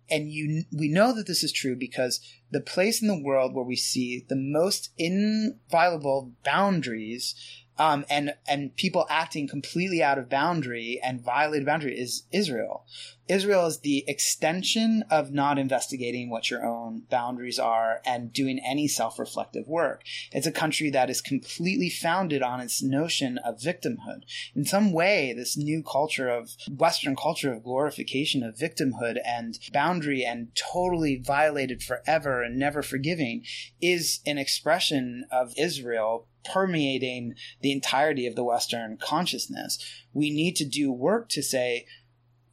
and you we know that this is true because the place in the world where we see the most inviolable boundaries um, and and people acting completely out of boundary and violated boundary is Israel. Israel is the extension of not investigating what your own boundaries are and doing any self-reflective work. It's a country that is completely founded on its notion of victimhood. In some way, this new culture of Western culture of glorification of victimhood and boundary and totally violated forever and never forgiving is an expression of Israel permeating the entirety of the Western consciousness. We need to do work to say,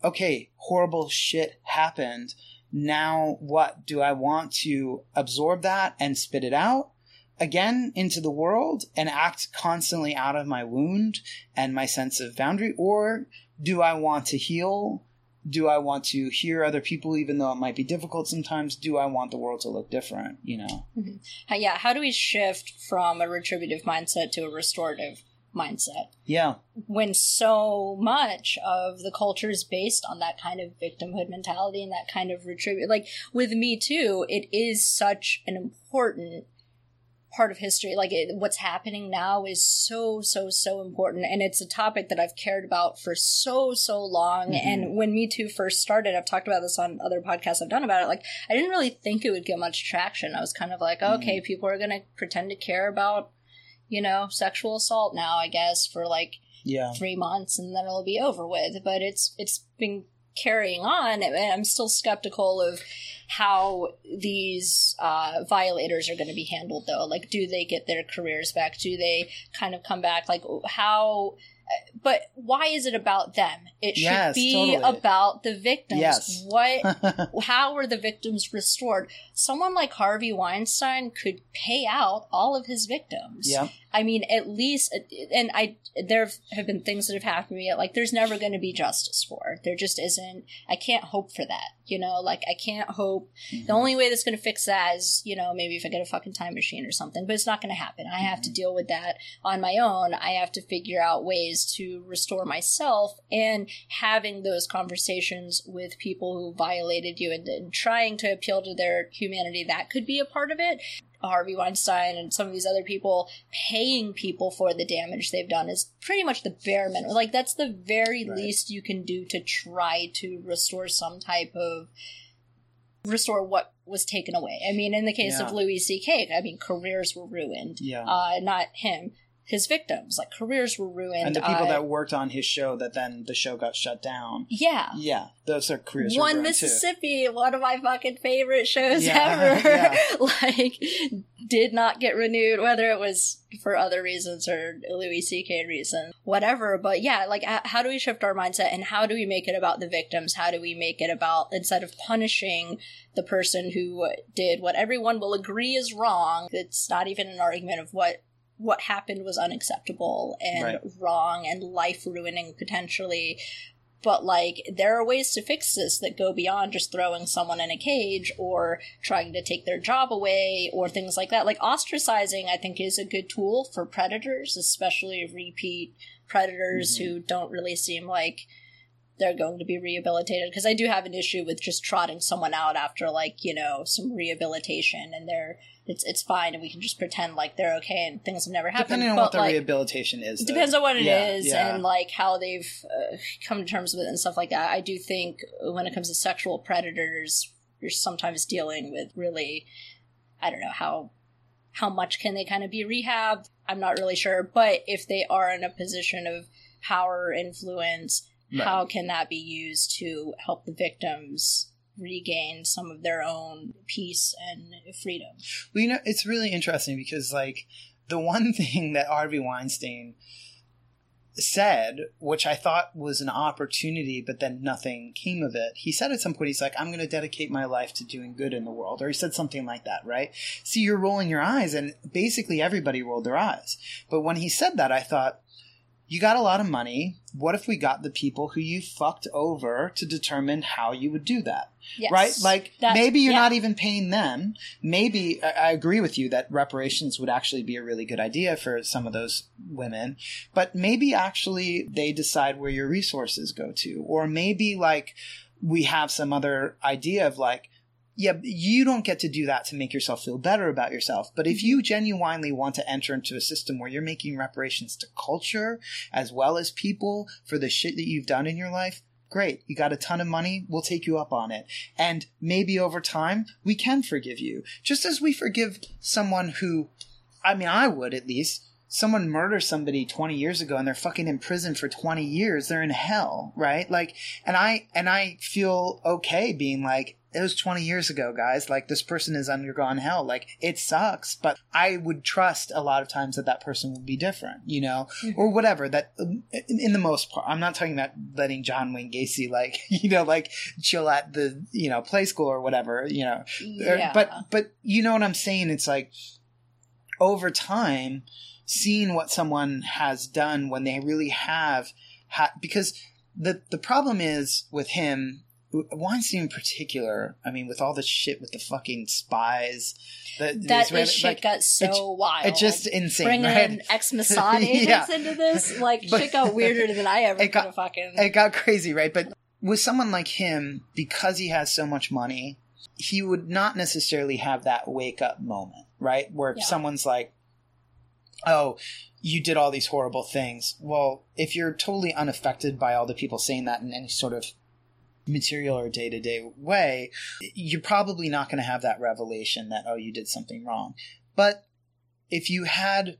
okay, horrible shit happened. Now what? Do I want to absorb that and spit it out? again into the world and act constantly out of my wound and my sense of boundary? Or do I want to heal? Do I want to hear other people, even though it might be difficult sometimes? Do I want the world to look different? You know? Mm-hmm. How- yeah, how do we shift from a retributive mindset to a restorative mindset? Yeah. when so much of the culture is based on that kind of victimhood mentality and that kind of retribute like with me too it is such an important part of history like it, what's happening now is so so so important and it's a topic that i've cared about for so so long Mhm. and when me too first started i've talked about this on other podcasts i've done about it like i didn't really think it would get much traction i was kind of like okay people are gonna pretend to care about you know sexual assault now i guess for like Yeah. three months and then it'll be over with. But it's it's been carrying on, and I'm still skeptical of how these uh, violators are going to be handled. Though, like, do they get their careers back? Do they kind of come back? Like, how? But why is it about them? It should Yes, be totally. about the victims. Yes. What? how were the victims restored? Someone like Harvey Weinstein could pay out all of his victims. yeah. I mean, at least, and I there have been things that have happened to me. Like, there's never going to be justice for. There just isn't. I can't hope for that. You know, like I can't hope. The mm-hmm. only way that's going to fix that is, you know, maybe if I get a fucking time machine or something. But it's not going to happen. I have to mm-hmm. deal with that on my own. I have to figure out ways to restore myself and having those conversations with people who violated you and, and trying to appeal to their humanity. That could be a part of it. Harvey Weinstein and some of these other people paying people for the damage they've done is pretty much the bare minimum. Like that's the very Right. least you can do to try to restore some type of restore what was taken away. I mean, in the case of Louis C.K., I mean, careers were ruined. Yeah. Uh, not him, his victims. Like careers were ruined. and the people that worked on his show that then the show got shut down. yeah. Yeah, those are careers. One ruined, too. Mississippi, one of my fucking favorite shows Yeah, ever, yeah. like did not get renewed, whether it was for other reasons or Louis C.K. reason, whatever. But yeah, like how do we shift our mindset and how do we make it about the victims? How do we make it about instead of punishing the person who did what everyone will agree is wrong? It's not even an argument of what what happened was unacceptable and Right. wrong and life ruining potentially. But like there are ways to fix this that go beyond just throwing someone in a cage or trying to take their job away or things like that. Like ostracizing i think is a good tool for predators especially repeat predators mm-hmm. who don't really seem like they're going to be rehabilitated because i do have an issue with just trotting someone out after like you know some rehabilitation and they're it's it's fine and we can just pretend like they're okay and things have never happened Depending on but, what the like, rehabilitation is, it though. depends on what it is Yeah, yeah. and like how they've uh, come to terms with it and stuff like that. I do think when it comes to sexual predators, you're sometimes dealing with really, I don't know how how much can they kind of be rehabbed. I'm not really sure, but if they are in a position of power influence, Right. how can that be used to help the victims regain some of their own peace and freedom? Well, you know, it's really interesting because, like, the one thing that Harvey Weinstein said, which I thought was an opportunity, but then nothing came of it. He said at some point, he's like, I'm going to dedicate my life to doing good in the world. Or he said something like that, right? See, you're rolling your eyes, and basically everybody rolled their eyes. But when he said that, I thought, you got a lot of money. What if we got the people who you fucked over to determine how you would do that? Yes. right? Like maybe you're yeah. not even paying them. Maybe I, I agree with you that reparations would actually be a really good idea for some of those women, but maybe actually they decide where your resources go to, or maybe like we have some other idea of like. Yeah, you don't get to do that to make yourself feel better about yourself. But if mm-hmm. you genuinely want to enter into a system where you're making reparations to culture as well as people for the shit that you've done in your life, great. You got a ton of money. We'll take you up on it. And maybe over time, we can forgive you. Just as we forgive someone who, I mean, I would at least. Someone murders somebody 20 years ago and they're fucking in prison for 20 years. They're in hell, right? Like, and I, and I feel okay being like, it was 20 years ago, guys. Like, this person has undergone hell. Like, it sucks, but I would trust a lot of times that that person would be different, you know, mm-hmm. or whatever. That, in the most part, I'm not talking about letting John Wayne Gacy, like, you know, like chill at the, you know, play school or whatever, you know, or- Yeah. but, but you know what I'm saying? It's like, over time, seeing what someone has done when they really have ha- because the the problem is with him Weinstein in particular, I mean, with all the shit with the fucking spies, the, That Israeli- shit like, got so it's- wild. it's just insane, bringing right? in ex Mossad agents Yeah. into this. Like But- shit got weirder than I ever It could got- have fucking. it got crazy, right? But with someone like him, because he has so much money, he would not necessarily have that wake up moment, right? Where Yeah. someone's like, "Oh, you did all these horrible things." Well, if you're totally unaffected by all the people saying that in any sort of material or day to day way, you're probably not going to have that revelation that oh, you did something wrong. But if you had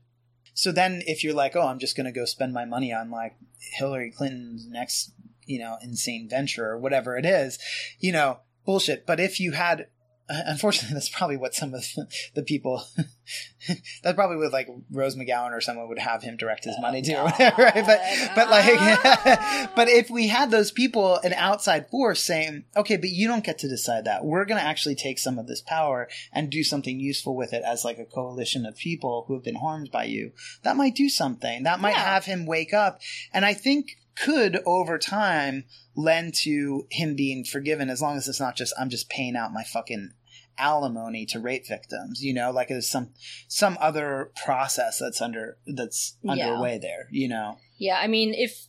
so then if you're like, oh, I'm just going to go spend my money on like Hillary Clinton's next, you know, insane venture or whatever it is, you know, bullshit. But if you had, Uh, unfortunately, that's probably what some of the, people, that's probably what like Rose McGowan or someone would have him direct his money to or whatever, right? But, but like, but if we had those people, an outside force saying, okay, but you don't get to decide that. We're going to actually take some of this power and do something useful with it as like a coalition of people who have been harmed by you. That might do something. That might Yeah. have him wake up. And I think could over time lend to him being forgiven as long as it's not just, I'm just paying out my fucking alimony to rape victims, you know, like there's some, some other process that's under, that's Yeah. underway there, you know? Yeah, I mean, if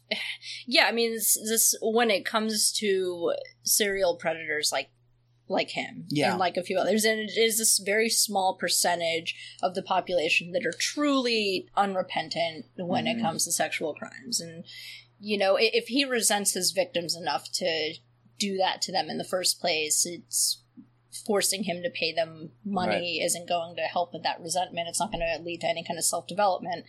yeah, I mean, this, this when it comes to serial predators like like him Yeah. and like a few others, and it is this very small percentage of the population that are truly unrepentant when Mhm. it comes to sexual crimes, and you know, if he resents his victims enough to do that to them in the first place, it's forcing him to pay them money isn't going to help with that resentment. It's not going to lead to any kind of self development.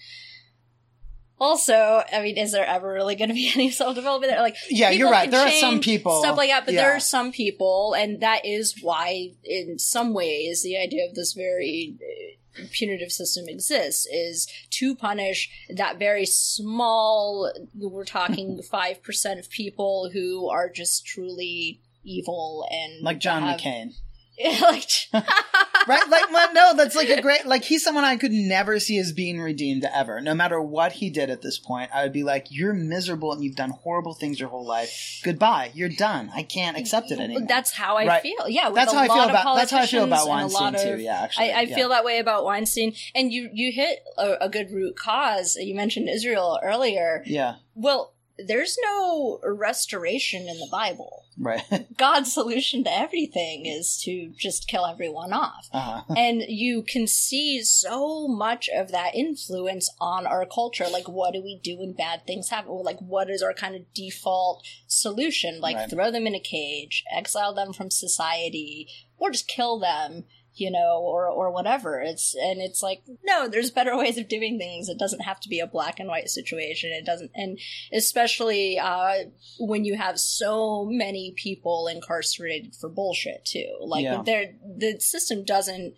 Also, I mean, is there ever really going to be any self development? Like, Yeah, you're right. There are some people stuff like that, but yeah. there are some people, and that is why, in some ways, the idea of this very uh, punitive system exists is to punish that very small. We're talking five percent of people who are just truly evil and like John have- McCain. like, right? Like, well, no, that's like a great, like, he's someone I could never see as being redeemed ever. No matter what he did at this point, I would be like, you're miserable and you've done horrible things your whole life. Goodbye. You're done. I can't accept it anymore. That's how I Right. feel. Yeah, with That's a how I feel about, that's how I feel about Weinstein of- too. Yeah, actually. I, I yeah. feel that way about Weinstein, and you you hit a, a good root cause. You mentioned Israel earlier. Yeah, Well, there's no restoration in the Bible. right. God's solution to everything is to just kill everyone off. uh-huh. and you can see so much of that influence on our culture. Like, what do we do when bad things happen? Or, Like, what is our kind of default solution? Like, Right. throw them in a cage, exile them from society, or just kill them, you know, or or whatever. It's and it's like, no, there's better ways of doing things. It doesn't have to be a black and white situation. It doesn't, and especially uh, when you have so many people incarcerated for bullshit too. Like, Yeah. there, the system doesn't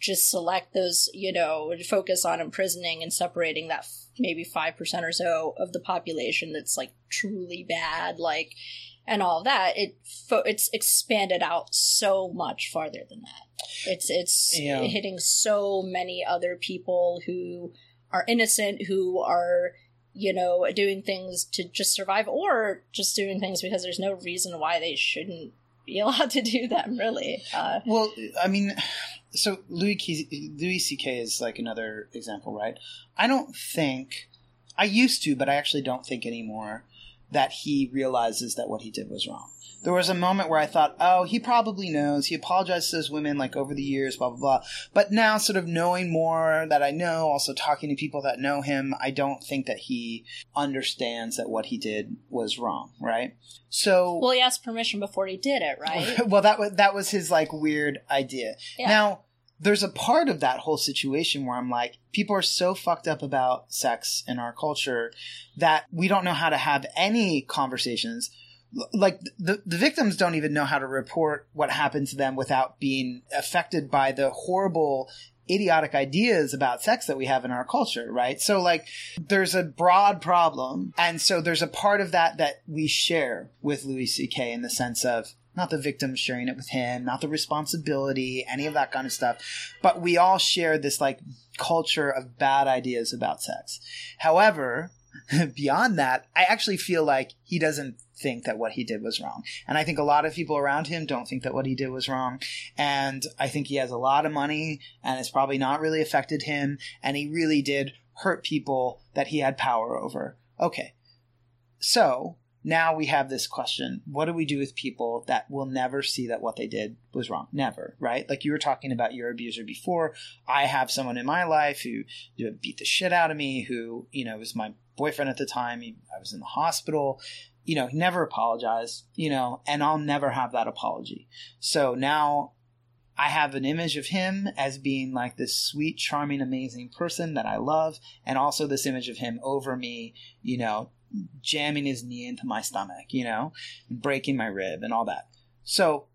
just select those, you know, focus on imprisoning and separating that f- maybe 5% or so of the population that's like truly bad, like, and all that. It fo- it's expanded out so much farther than that. It's it's Yeah. hitting so many other people who are innocent, who are you know doing things to just survive, or just doing things because there's no reason why they shouldn't be allowed to do them. Really, uh, Well, I mean, so Louis K- Louis C.K. is like another example, right? I don't think I used to, but I actually don't think anymore that he realizes that what he did was wrong. There was a moment where I thought, oh, he probably knows. He apologized to those women like over the years, blah blah blah. But now, sort of knowing more that I know, also talking to people that know him, I don't think that he understands that what he did was wrong, right? So well, he asked permission before he did it, right? well, that was that was his like weird idea. Yeah. Now, there's a part of that whole situation where I'm like, people are so fucked up about sex in our culture that we don't know how to have any conversations. Like the the victims don't even know how to report what happened to them without being affected by the horrible idiotic ideas about sex that we have in our culture, right? So like there's a broad problem and so there's a part of that that we share with Louis CK in the sense of not the victim sharing it with him, not the responsibility, any of that kind of stuff. But we all share this like culture of bad ideas about sex. However, beyond that, I actually feel like he doesn't think that what he did was wrong. And I think a lot of people around him don't think that what he did was wrong. And I think he has a lot of money and it's probably not really affected him. And he really did hurt people that he had power over. Okay. So now we have this question what do we do with people that will never see that what they did was wrong? Never right? Like you were talking about your abuser before. I have someone in my life who beat the shit out of me who you know was my boyfriend at the time. I was in the hospital. You know he never apologized you know and i'll never have that apology. So now I have an image of him as being like this sweet, charming, amazing person that I love, and also this image of him over me, you know, jamming his knee into my stomach, you know, and breaking my rib and all that. So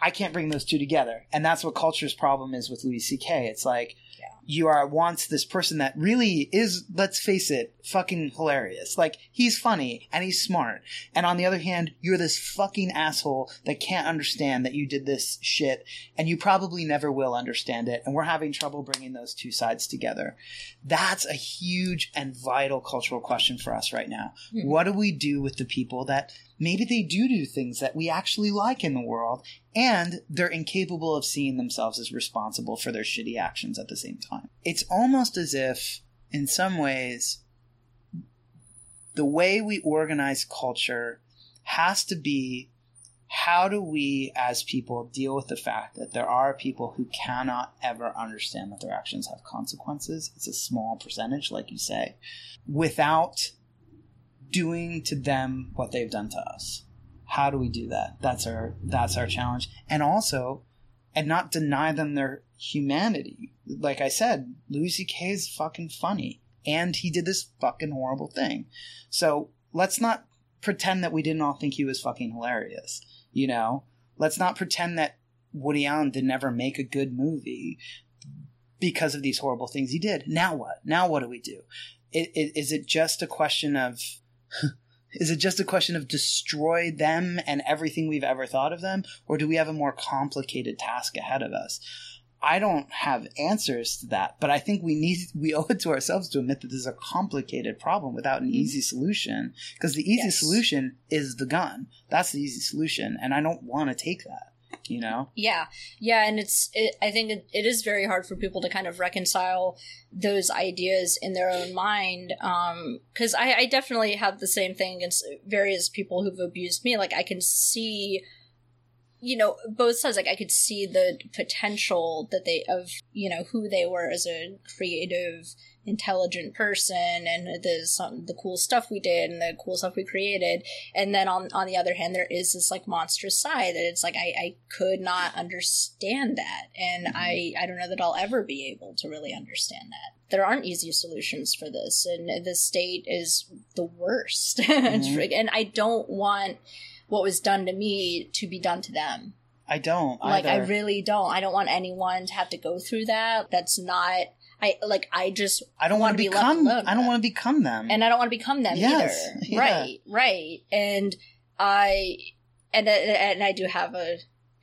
I can't bring those two together. And that's what culture's problem is with Louis C.K. It's like Yeah. You are once this person that really is, let's face it, fucking hilarious. Like he's funny and he's smart. And on the other hand, you're this fucking asshole that can't understand that you did this shit and you probably never will understand it. And we're having trouble bringing those two sides together. That's a huge and vital cultural question for us right now. Mhm. What do we do with the people that maybe they do do things that we actually like in the world and they're incapable of seeing themselves as responsible for their shitty actions at the same time? It's almost as if, in some ways, the way we organize culture has to be how do we as people deal with the fact that there are people who cannot ever understand that their actions have consequences? It's a small percentage like you say without doing to them what they've done to us. How do we do that? That's our that's our challenge. And also and not deny them their humanity. Like i said louis ck is fucking funny. And he did this fucking horrible thing. So let's not pretend that we didn't all think he was fucking hilarious you know? Let's not pretend that woody allen did never make a good movie because of these horrible things he did. Now what? Now what do we do? Is it just a question of is it just a question of destroy them and everything we've ever thought of them? Or do we have a more complicated task ahead of us i don't have answers to that but i think we need we owe it to ourselves to admit that this is a complicated problem without an Mhm. easy solution because the easy Yes. solution is the gun that's the easy solution and i don't want to take that you know Yeah, yeah, and it's. It, I think it, it is very hard for people to kind of reconcile those ideas in their own mind. Because I, I definitely have the same thing against various people who've abused me. Like I can see, you know, both sides. Like I could see the potential that they of you know who they were as a creative, intelligent person, and the some the cool stuff we did and the cool stuff we created and then on on the other hand there is this like monstrous side that it's like i i could not understand that and i i don't know that i'll ever be able to really understand that there aren't easy solutions for this and the state is the worst Mhm. and i don't want what was done to me to be done to them i don't like i really don't i don't want anyone to have to go through that that's not i like i just I don't want left become i don't want to become them and I don't want to become them Yes, either. yeah. Right, right. And I and and I do have a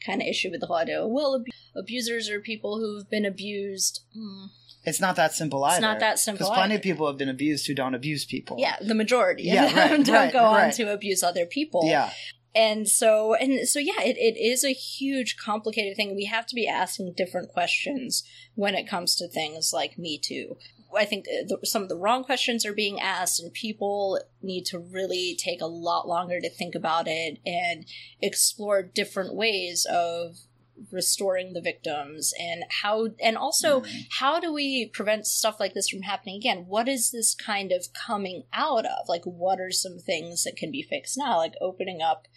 kind of issue with the whole idea. Well, ab- abusers are people who've been abused. Hmm. it's not that simple either. It's not that simple because plenty of people have been abused who don't abuse people Yeah, the majority Yeah, right, don't right, go on to abuse other people. yeah and so and so yeah it, it is a huge complicated thing. We have to be asking different questions when it comes to things like me too. I think the, some of the wrong questions are being asked and people need to really take a lot longer to think about it and explore different ways of restoring the victims and how and also Mhm. how do we prevent stuff like this from happening again? What is this kind of coming out of? Like what are some things that can be fixed now? Like opening up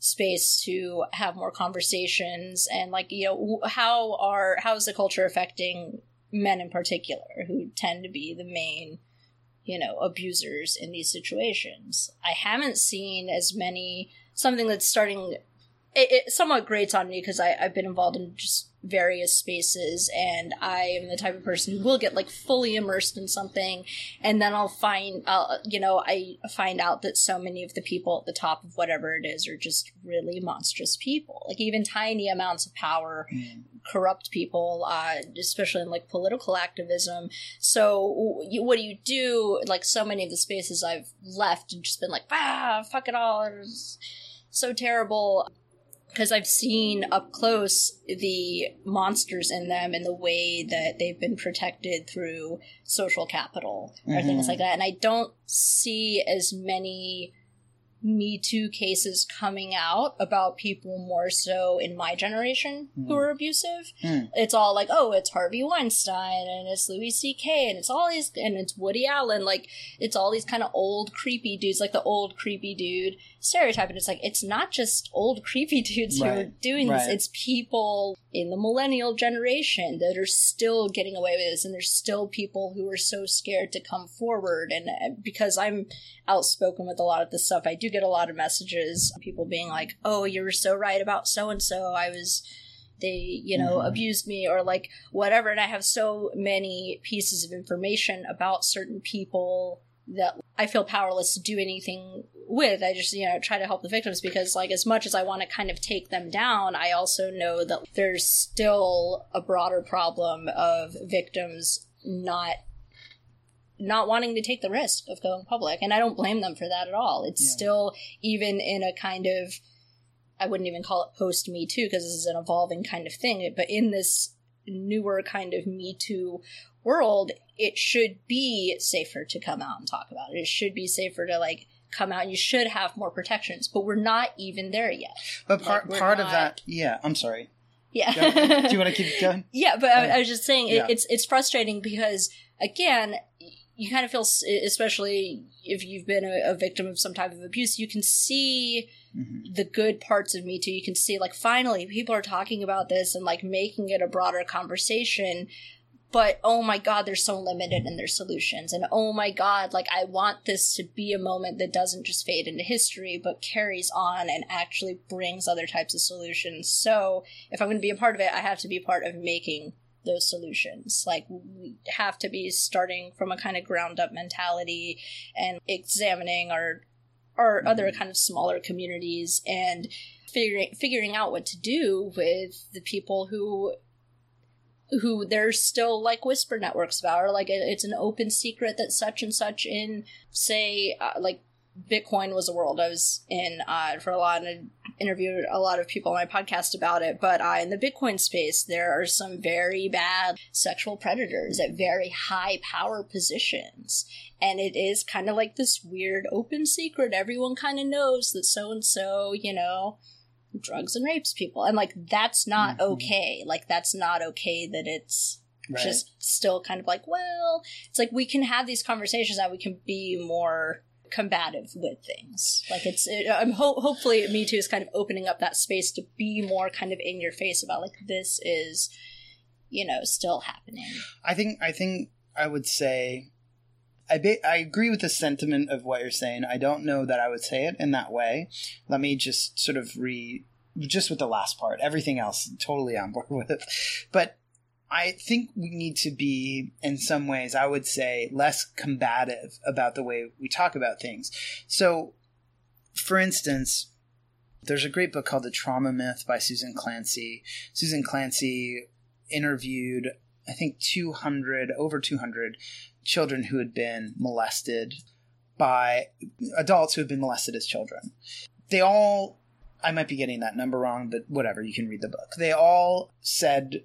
space to have more conversations and like you know how are how is the culture affecting men in particular who tend to be the main you know abusers in these situations? I haven't seen as many something that's starting it, it somewhat grates on me because i've been involved in just various spaces and I am the type of person who will get like fully immersed in something and then I'll find uh, you know I find out that so many of the people at the top of whatever it is are just really monstrous people. Like even tiny amounts of power corrupt people uh, especially in like political activism. So you, what do you do? Like so many of the spaces I've left and just been like ah fuck it all. It's so terrible because I've seen up close the monsters in them and the way that they've been protected through social capital or things like that. And I don't see as many Me Too cases coming out about people more so in my generation who are abusive. Mm. It's all like, oh, it's Harvey Weinstein and it's Louis C.K. and it's all these, and it's Woody Allen. Like, it's all these kind of old creepy dudes, like the old creepy dude stereotype. And it's like, it's not just old creepy dudes who are Right, doing this, it's people in the millennial generation that are still getting away with this. And there's still people who are so scared to come forward. And uh, because I'm outspoken with a lot of this stuff, I do get a lot of messages, people being like, oh, you were so right about so and so. I was they you know Mhm. abused me or like whatever and i have so many pieces of information about certain people that i feel powerless to do anything with i just you know try to help the victims because like as much as i want to kind of take them down i also know that there's still a broader problem of victims not not wanting to take the risk of going public and i don't blame them for that at all it's Yeah. still even in a kind of I wouldn't even call it post Me Too because this is an evolving kind of thing. But in this newer kind of Me Too world, it should be safer to come out and talk about it. It should be safer to like come out. You should have more protections, but we're not even there yet. But part Like, part of that, yeah. I'm sorry. Yeah. Do you want to keep going? Yeah, but I, I was just saying it, Yeah. it's it's frustrating because again, you kind of feel, especially if you've been a, a victim of some type of abuse, you can see Mhm. the good parts of Me Too. You can see like finally people are talking about this and like making it a broader conversation. But oh my god, they're so limited in their solutions. And oh my god, like I want this to be a moment that doesn't just fade into history, but carries on and actually brings other types of solutions. So if I'm going to be a part of it, I have to be part of making those solutions. Like we have to be starting from a kind of ground up mentality and examining our our mm-hmm. other kind of smaller communities and figuring figuring out what to do with the people who who there's still like whisper networks about or like it- it's an open secret that such and such in say uh, like bitcoin was a world. I was in uh, for a lot and interviewed a lot of people on my podcast about it but uh, in the bitcoin space there are some very bad sexual predators at very high power positions. And it is kind of like this weird open secret everyone kind of knows that so and so you know drugs and rapes people and like that's not Mhm. okay like that's not okay that it's Right. just still kind of like well it's like we can have these conversations that we can be more combative with things like it's it, i'm ho- hopefully me too is kind of opening up that space to be more kind of in your face about like this is you know still happening I think I think I would say I I agree with the sentiment of what you're saying. I don't know that I would say it in that way. Let me just sort of re just with the last part. Everything else totally on board with. But I think we need to be in some ways I would say less combative about the way we talk about things. So for instance, there's a great book called The Trauma Myth by Susan Clancy. Susan Clancy interviewed I think 200, over 200 children who had been molested by adults who had been molested as children. They all, I might be getting that number wrong, but whatever, you can read the book. They all said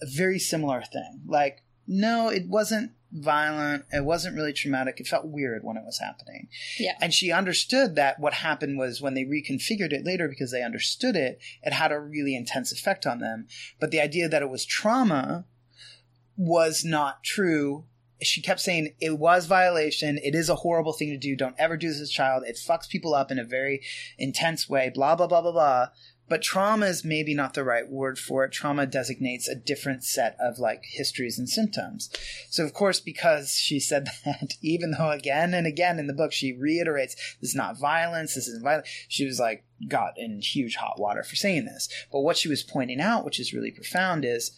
a very similar thing. Like, no, it wasn't violent. It wasn't really traumatic. It felt weird when it was happening. Yeah. And she understood that what happened was when they reconfigured it later because they understood it, it had a really intense effect on them. But the idea that it was trauma was not true. She kept saying it was violation. It is a horrible thing to do. Don't ever do this as a child. It fucks people up in a very intense way. Blah blah blah blah blah. but trauma is maybe not the right word for it. Trauma designates a different set of like histories and symptoms. So, of course, because she said that, even though again and again in the book she reiterates this is not violence, this isn't violence, she was like got in huge hot water for saying this. But what she was pointing out, which is really profound, is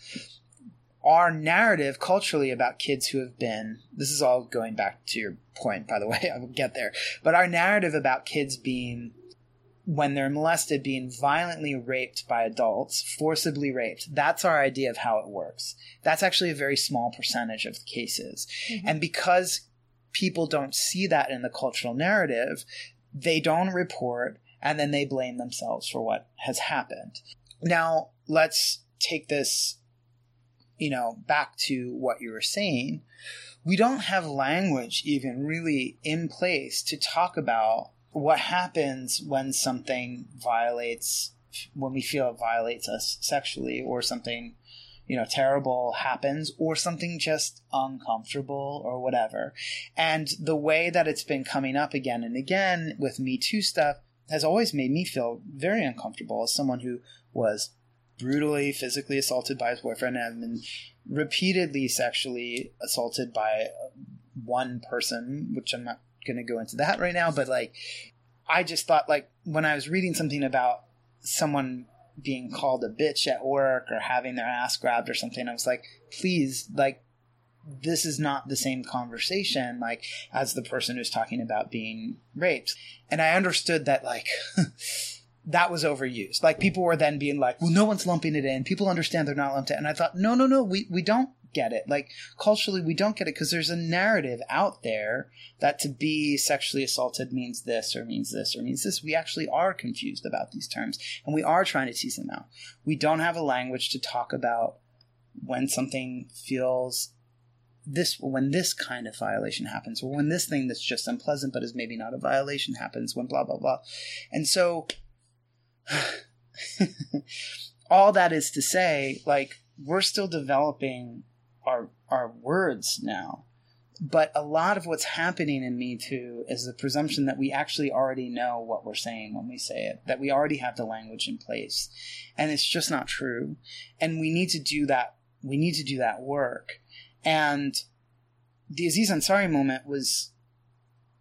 our narrative culturally about kids who have been this is all going back to your point by the way i will get there but our narrative about kids being when they're molested being violently raped by adults forcibly raped that's our idea of how it works. That's actually a very small percentage of the cases mm-hmm. and because people don't see that in the cultural narrative they don't report and then they blame themselves for what has happened. Now let's take this you know, back to what you were saying, we don't have language even really in place to talk about what happens when something violates, when we feel it violates us sexually or something, you know, terrible happens or something just uncomfortable or whatever. And the way that it's been coming up again and again with Me Too stuff has always made me feel very uncomfortable as someone who was brutally physically assaulted by his boyfriend and been repeatedly sexually assaulted by one person, which I'm not going to go into that right now, but like, I just thought, like, when I was reading something about someone being called a bitch at work or having their ass grabbed or something, I was like, please, like, this is not the same conversation, like, as the person who's talking about being raped. And I understood that, like, that was overused. Like people were then being like, well, no one's lumping it in. People understand they're not lumped in. And I thought, no, no, no, we, we don't get it. Like culturally, we don't get it because there's a narrative out there that to be sexually assaulted means this or means this or means this. We actually are confused about these terms and we are trying to tease them out. We don't have a language to talk about when something feels this when this kind of violation happens or when this thing that's just unpleasant but is maybe not a violation happens when blah blah blah and so all that is to say, like, we're still developing our our words now. But a lot of what's happening in Me Too is the presumption that we actually already know what we're saying when we say it, that we already have the language in place. And it's just not true. And we need to do that. We need to do that work. And the Aziz Ansari moment was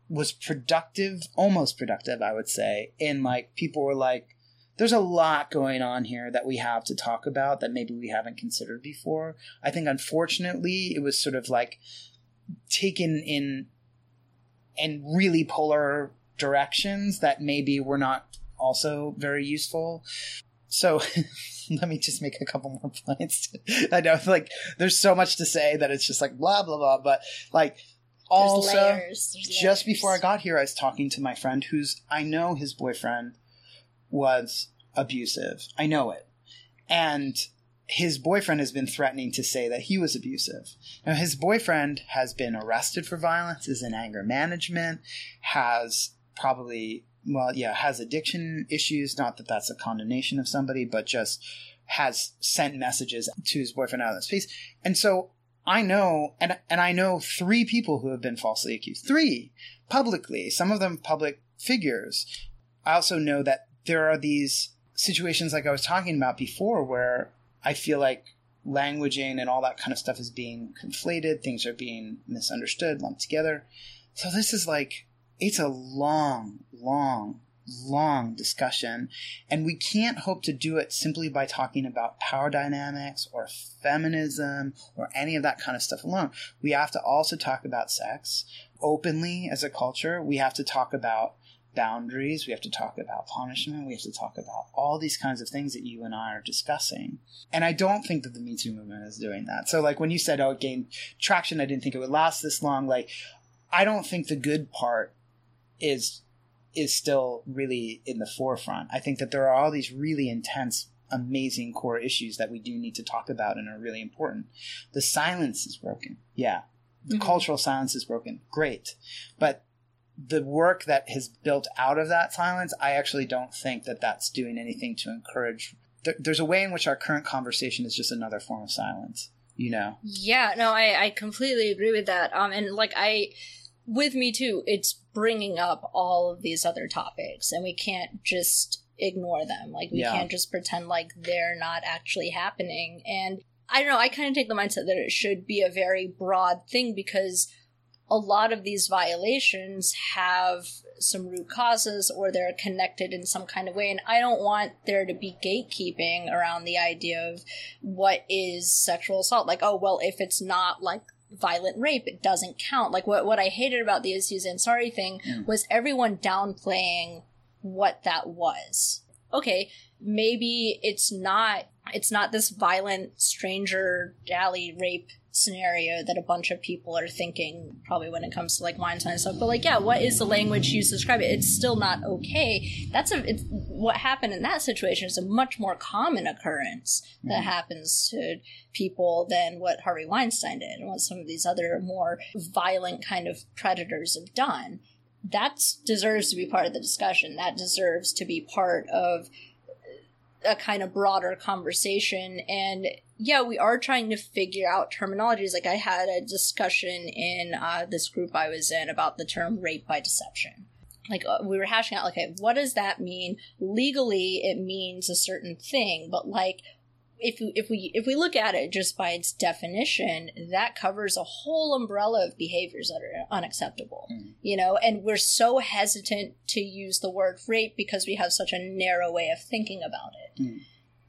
was productive, almost productive, I would say. In like people were like, there's a lot going on here that we have to talk about that maybe we haven't considered before. I think unfortunately it was sort of like taken in in really polar directions that maybe were not also very useful. So let me just make a couple more points. I know like there's so much to say that it's just like blah blah blah, but like also layers. Just layers. before I got here, I was talking to my friend who's I know his boyfriend was abusive. I know it. And his boyfriend has been threatening to say that he was abusive. Now, his boyfriend has been arrested for violence, is in anger management, has probably, well, yeah, has addiction issues. Not that that's a condemnation of somebody, but just has sent messages to his boyfriend out of space. And so I know, and, and I know three people who have been falsely accused. Three publicly, some of them public figures. I also know that there are these situations like I was talking about before where I feel like languaging and all that kind of stuff is being conflated, things are being misunderstood, lumped together. So this is like it's a long, long, long discussion, and we can't hope to do it simply by talking about power dynamics or feminism or any of that kind of stuff alone. We have to also talk about sex openly as a culture. We have to talk about boundaries. We have to talk about punishment. We have to talk about all these kinds of things that you and I are discussing. And I don't think that the Me Too movement is doing that. So, like when you said, oh, it gained traction, I didn't think it would last this long. Like, I don't think the good part is is still really in the forefront. I think that there are all these really intense amazing core issues that we do need to talk about and are really important. The silence is broken. Yeah. The Mhm. cultural silence is broken. Great. But the work that has built out of that silence, I actually don't think that that's doing anything to encourage. There, there's a way in which our current conversation is just another form of silence, you know? Yeah, no, I, I completely agree with that. Um, and like I, with me too, it's bringing up all of these other topics, and we can't just ignore them. Like we Yeah. can't just pretend like they're not actually happening. And I don't know, I kind of take the mindset that it should be a very broad thing because a lot of these violations have some root causes or they're connected in some kind of way. And I don't want there to be gatekeeping around the idea of what is sexual assault. Like, oh, well, if it's not like violent rape, it doesn't count. Like, what, what I hated about the Aziz Ansari thing was everyone downplaying what that was. Okay, maybe it's not it's not this violent stranger alley rape scenario that a bunch of people are thinking probably when it comes to like Weinstein and stuff. But like, yeah, what is the language used to describe it? It's still not okay. That's a it's, what happened in that situation is a much more common occurrence that mm-hmm. happens to people than what Harvey Weinstein did and what some of these other more violent kind of predators have done. That deserves to be part of the discussion. That deserves to be part of a kind of broader conversation. And yeah we are trying to figure out terminologies. Like i had a discussion in uh, this group i was in about the term rape by deception. Like uh, we were hashing out okay what does that mean? Legally it means a certain thing but like if if we if we look at it just by its definition that covers a whole umbrella of behaviors that are unacceptable you know? And we're so hesitant to use the word rape because we have such a narrow way of thinking about it.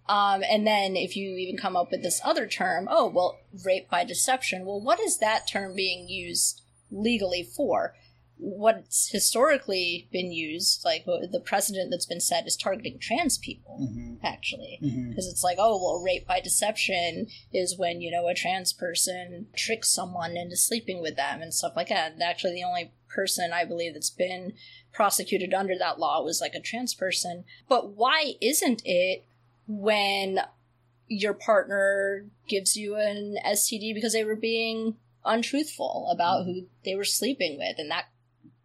Um, and then if you even come up with this other term oh well rape by deception. Well what is that term being used legally for what's historically been used like the precedent that's been set is targeting trans people mm-hmm. actually. Mm-hmm. Because it's like oh well rape by deception is when you know a trans person tricks someone into sleeping with them and stuff like that. And actually the only person i believe that's been prosecuted under that law was like a trans person. But why isn't it when your partner gives you an std because they were being untruthful about mm-hmm. who they were sleeping with? And that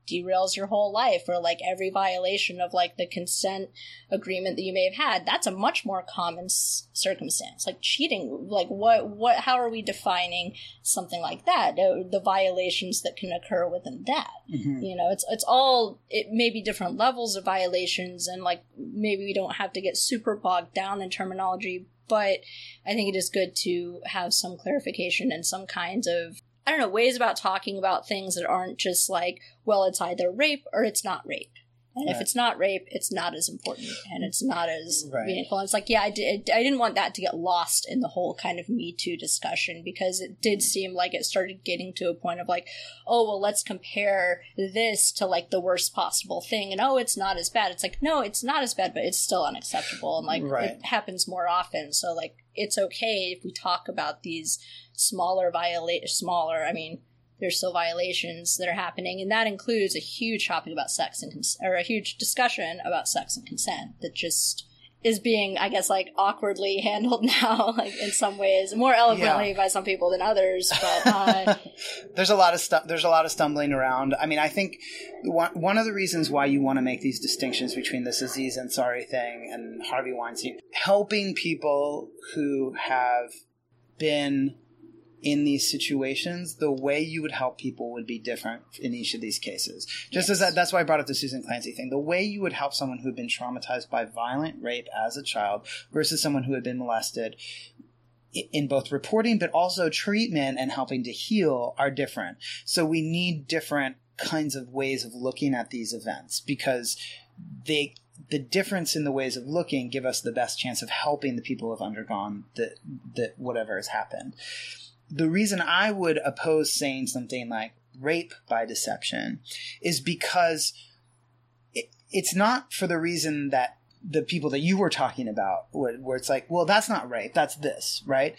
derails your whole life or like every violation of like the consent agreement that you may have had that's a much more common s- circumstance. Like cheating like what what how are we defining something like that? Uh, the violations that can occur within that. You know it's it's all it may be different levels of violations and like maybe we don't have to get super bogged down in terminology but i think it is good to have some clarification and some kinds of I don't know, ways about talking about things that aren't just like, well, it's either rape or it's not rape. And if it's not rape, it's not as important and it's not as Right. meaningful. And it's like, yeah, I, did, I didn't want that to get lost in the whole kind of Me Too discussion because it did mm. seem like it started getting to a point of like, oh, well, let's compare this to like the worst possible thing. And oh, it's not as bad. It's like, no, it's not as bad, but it's still unacceptable. And like, Right. it happens more often. So, like, it's okay if we talk about these smaller violate smaller i mean there's still violations that are happening and that includes a huge topic about sex and cons- or a huge discussion about sex and consent that just is being i guess like awkwardly handled now like in some ways more eloquently by some people than others but uh, there's a lot of stuff there's a lot of stumbling around. I mean i think one, one of the reasons why you want to make these distinctions between this aziz ansari thing and harvey weinstein helping people who have been in these situations the way you would help people would be different in each of these cases just as that, that's why i brought up the susan clancy thing the way you would help someone who had been traumatized by violent rape as a child versus someone who had been molested in both reporting but also treatment and helping to heal are different. So we need different kinds of ways of looking at these events because they the difference in the ways of looking give us the best chance of helping the people who have undergone the, the whatever has happened. The reason I would oppose saying something like rape by deception is because it, it's not for the reason that the people that you were talking about, where, where it's like, well, that's not rape, that's this, right?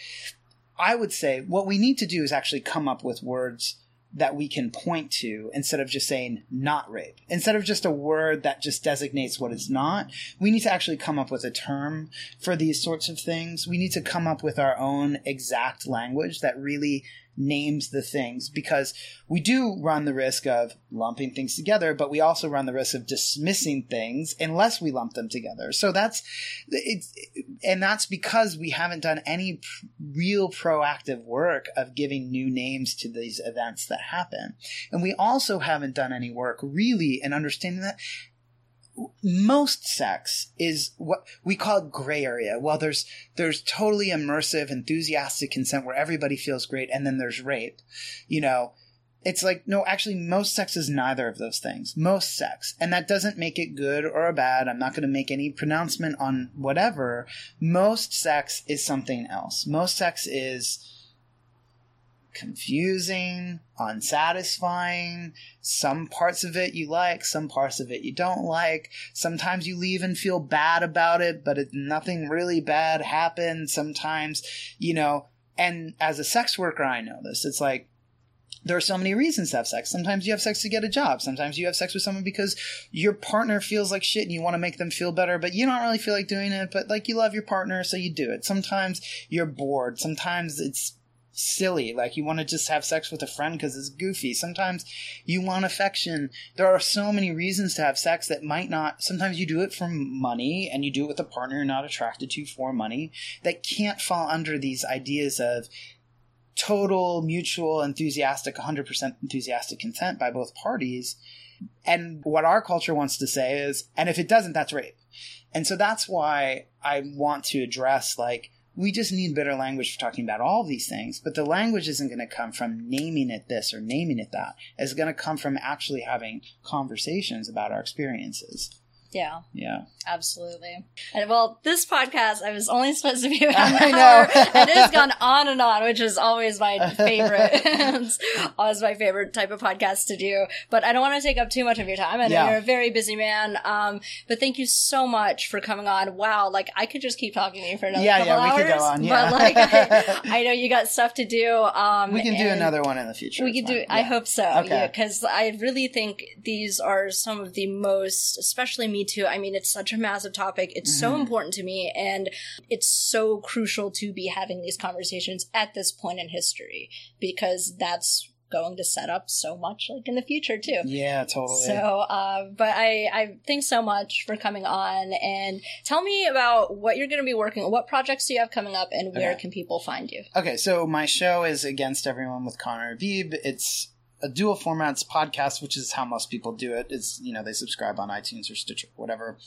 I would say what we need to do is actually come up with words that we can point to instead of just saying not rape. Instead of just a word that just designates what it's not, we need to actually come up with a term for these sorts of things. We need to come up with our own exact language that really names the things because we do run the risk of lumping things together, but we also run the risk of dismissing things unless we lump them together. So that's it's and that's because we haven't done any p- real proactive work of giving new names to these events that happen. And we also haven't done any work really in understanding that most sex is what we call gray area. Well, there's there's totally immersive, enthusiastic consent where everybody feels great, and then there's rape. You know, it's like no, actually, most sex is neither of those things. Most sex, and that doesn't make it good or bad. I'm not going to make any pronouncement on whatever. Most sex is something else. Most sex is confusing, unsatisfying. Some parts of it you like, some parts of it you don't like. Sometimes you leave and feel bad about it, but it, nothing really bad happened. Sometimes, you know, and as a sex worker, I know this. It's like, there are so many reasons to have sex. Sometimes you have sex to get a job. Sometimes you have sex with someone because your partner feels like shit and you want to make them feel better, but you don't really feel like doing it, but like you love your partner, so you do it. Sometimes you're bored. Sometimes it's silly. Like you want to just have sex with a friend because it's goofy. Sometimes you want affection. There are so many reasons to have sex that might not, sometimes you do it for money and you do it with a partner you're not attracted to for money that can't fall under these ideas of total mutual enthusiastic 100% enthusiastic consent by both parties and what our culture wants to say is and if it doesn't that's rape and so that's why i want to address like we just need better language for talking about all these things but the language isn't going to come from naming it this or naming it that. It's going to come from actually having conversations about our experiences Yeah, yeah absolutely. And well, this podcast, I was only supposed to be about an I hour. know. and it has gone on and on, which is always my favorite. it's always my favorite type of podcast to do. But I don't want to take up too much of your time. I know Yeah. you're a very busy man. Um, but thank you so much for coming on. Wow, like I could just keep talking to you for another Yeah, couple yeah, we could go on, yeah. But like, I, I know you got stuff to do. Um, we can do another one in the future we could do. fine. I hope so. Okay. Yeah, because I really think these are some of the most, especially me too. I mean, it's such a massive topic. It's so Mhm. important to me, and it's so crucial to be having these conversations at this point in history because that's going to set up so much like in the future too. yeah totally So, uh, but I, I thanks so much for coming on and tell me about what you're going to be working. What projects do you have coming up, and where Okay. can people find you? Okay, so my show is Against Everyone with Conner Habib. It's a dual formats podcast, which is how most people do it. It's you know they subscribe on iTunes or Stitcher, whatever.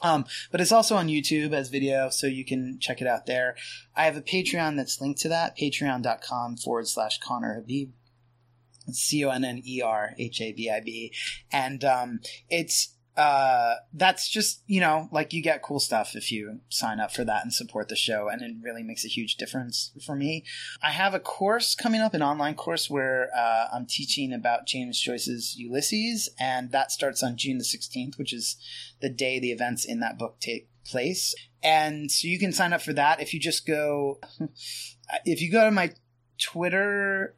Um, but it's also on YouTube as video, so you can check it out there. I have a Patreon that's linked to that, patreon.com forward slash Conner Habib. C O N N E R H A B I B. And um, it's uh that's just you know like you get cool stuff if you sign up for that and support the show and it really makes a huge difference for me. I have a course coming up an online course where uh, i'm teaching about james joyce's ulysses and that starts on june the 16th which is the day the events in that book take place. And so you can sign up for that if you just go if you go to my twitter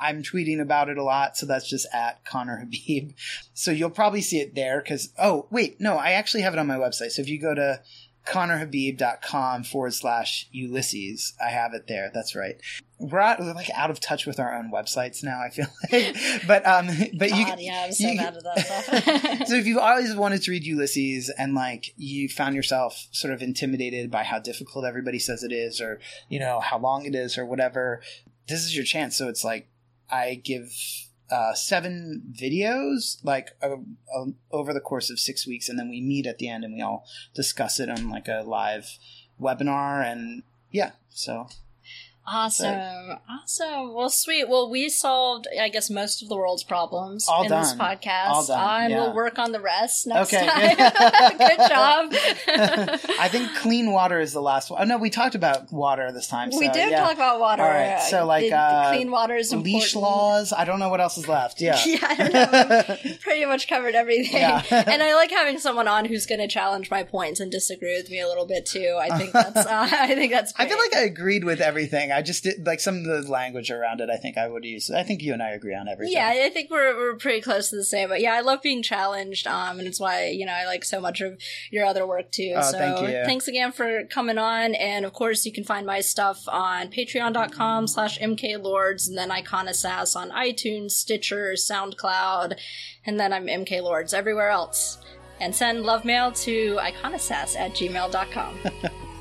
I'm tweeting about it a lot, so that's just at Conner Habib. So you'll probably see it there because, oh, wait, no, I actually have it on my website. So if you go to connerhabib.com forward slash Ulysses, I have it there. That's right. We're, out, we're like out of touch with our own websites now, I feel like. but, um, but you, God, yeah, I'm so you- mad at that stuff. so if you've always wanted to read Ulysses and like you found yourself sort of intimidated by how difficult everybody says it is or you know how long it is or whatever this is your chance so it's like i give uh, seven videos like uh, uh, over the course of six weeks and then we meet at the end and we all discuss it on like a live webinar and yeah so Awesome. Awesome. Well, sweet. Well, we solved, I guess, most of the world's problems All in this podcast. All done, yeah. we'll work on the rest next Okay. time. Good job. i think clean water is the last one oh no we talked about water this time we so, did yeah. talk about water. All right, so, like, The- the uh, clean water is important. leash laws i don't know what else is left yeah Yeah, I don't know. We've pretty much covered everything. Yeah. and I like having someone on who's going to challenge my points and disagree with me a little bit too. I think that's. Uh, I think that's. I feel like I agreed with everything. I just did like some of the language around it. I think I would use. I think you and I agree on everything. Yeah, I think we're we're pretty close to the same. But yeah, I love being challenged, um, and it's why you know I like so much of your other work too. Oh, so thank thanks again for coming on, and of course you can find my stuff on Patreon.com/slash mklords, and then Iconosass on iTunes, Stitcher, SoundCloud, and then I'm MK Lords everywhere else. And send love mail to iconosass at gmail.com.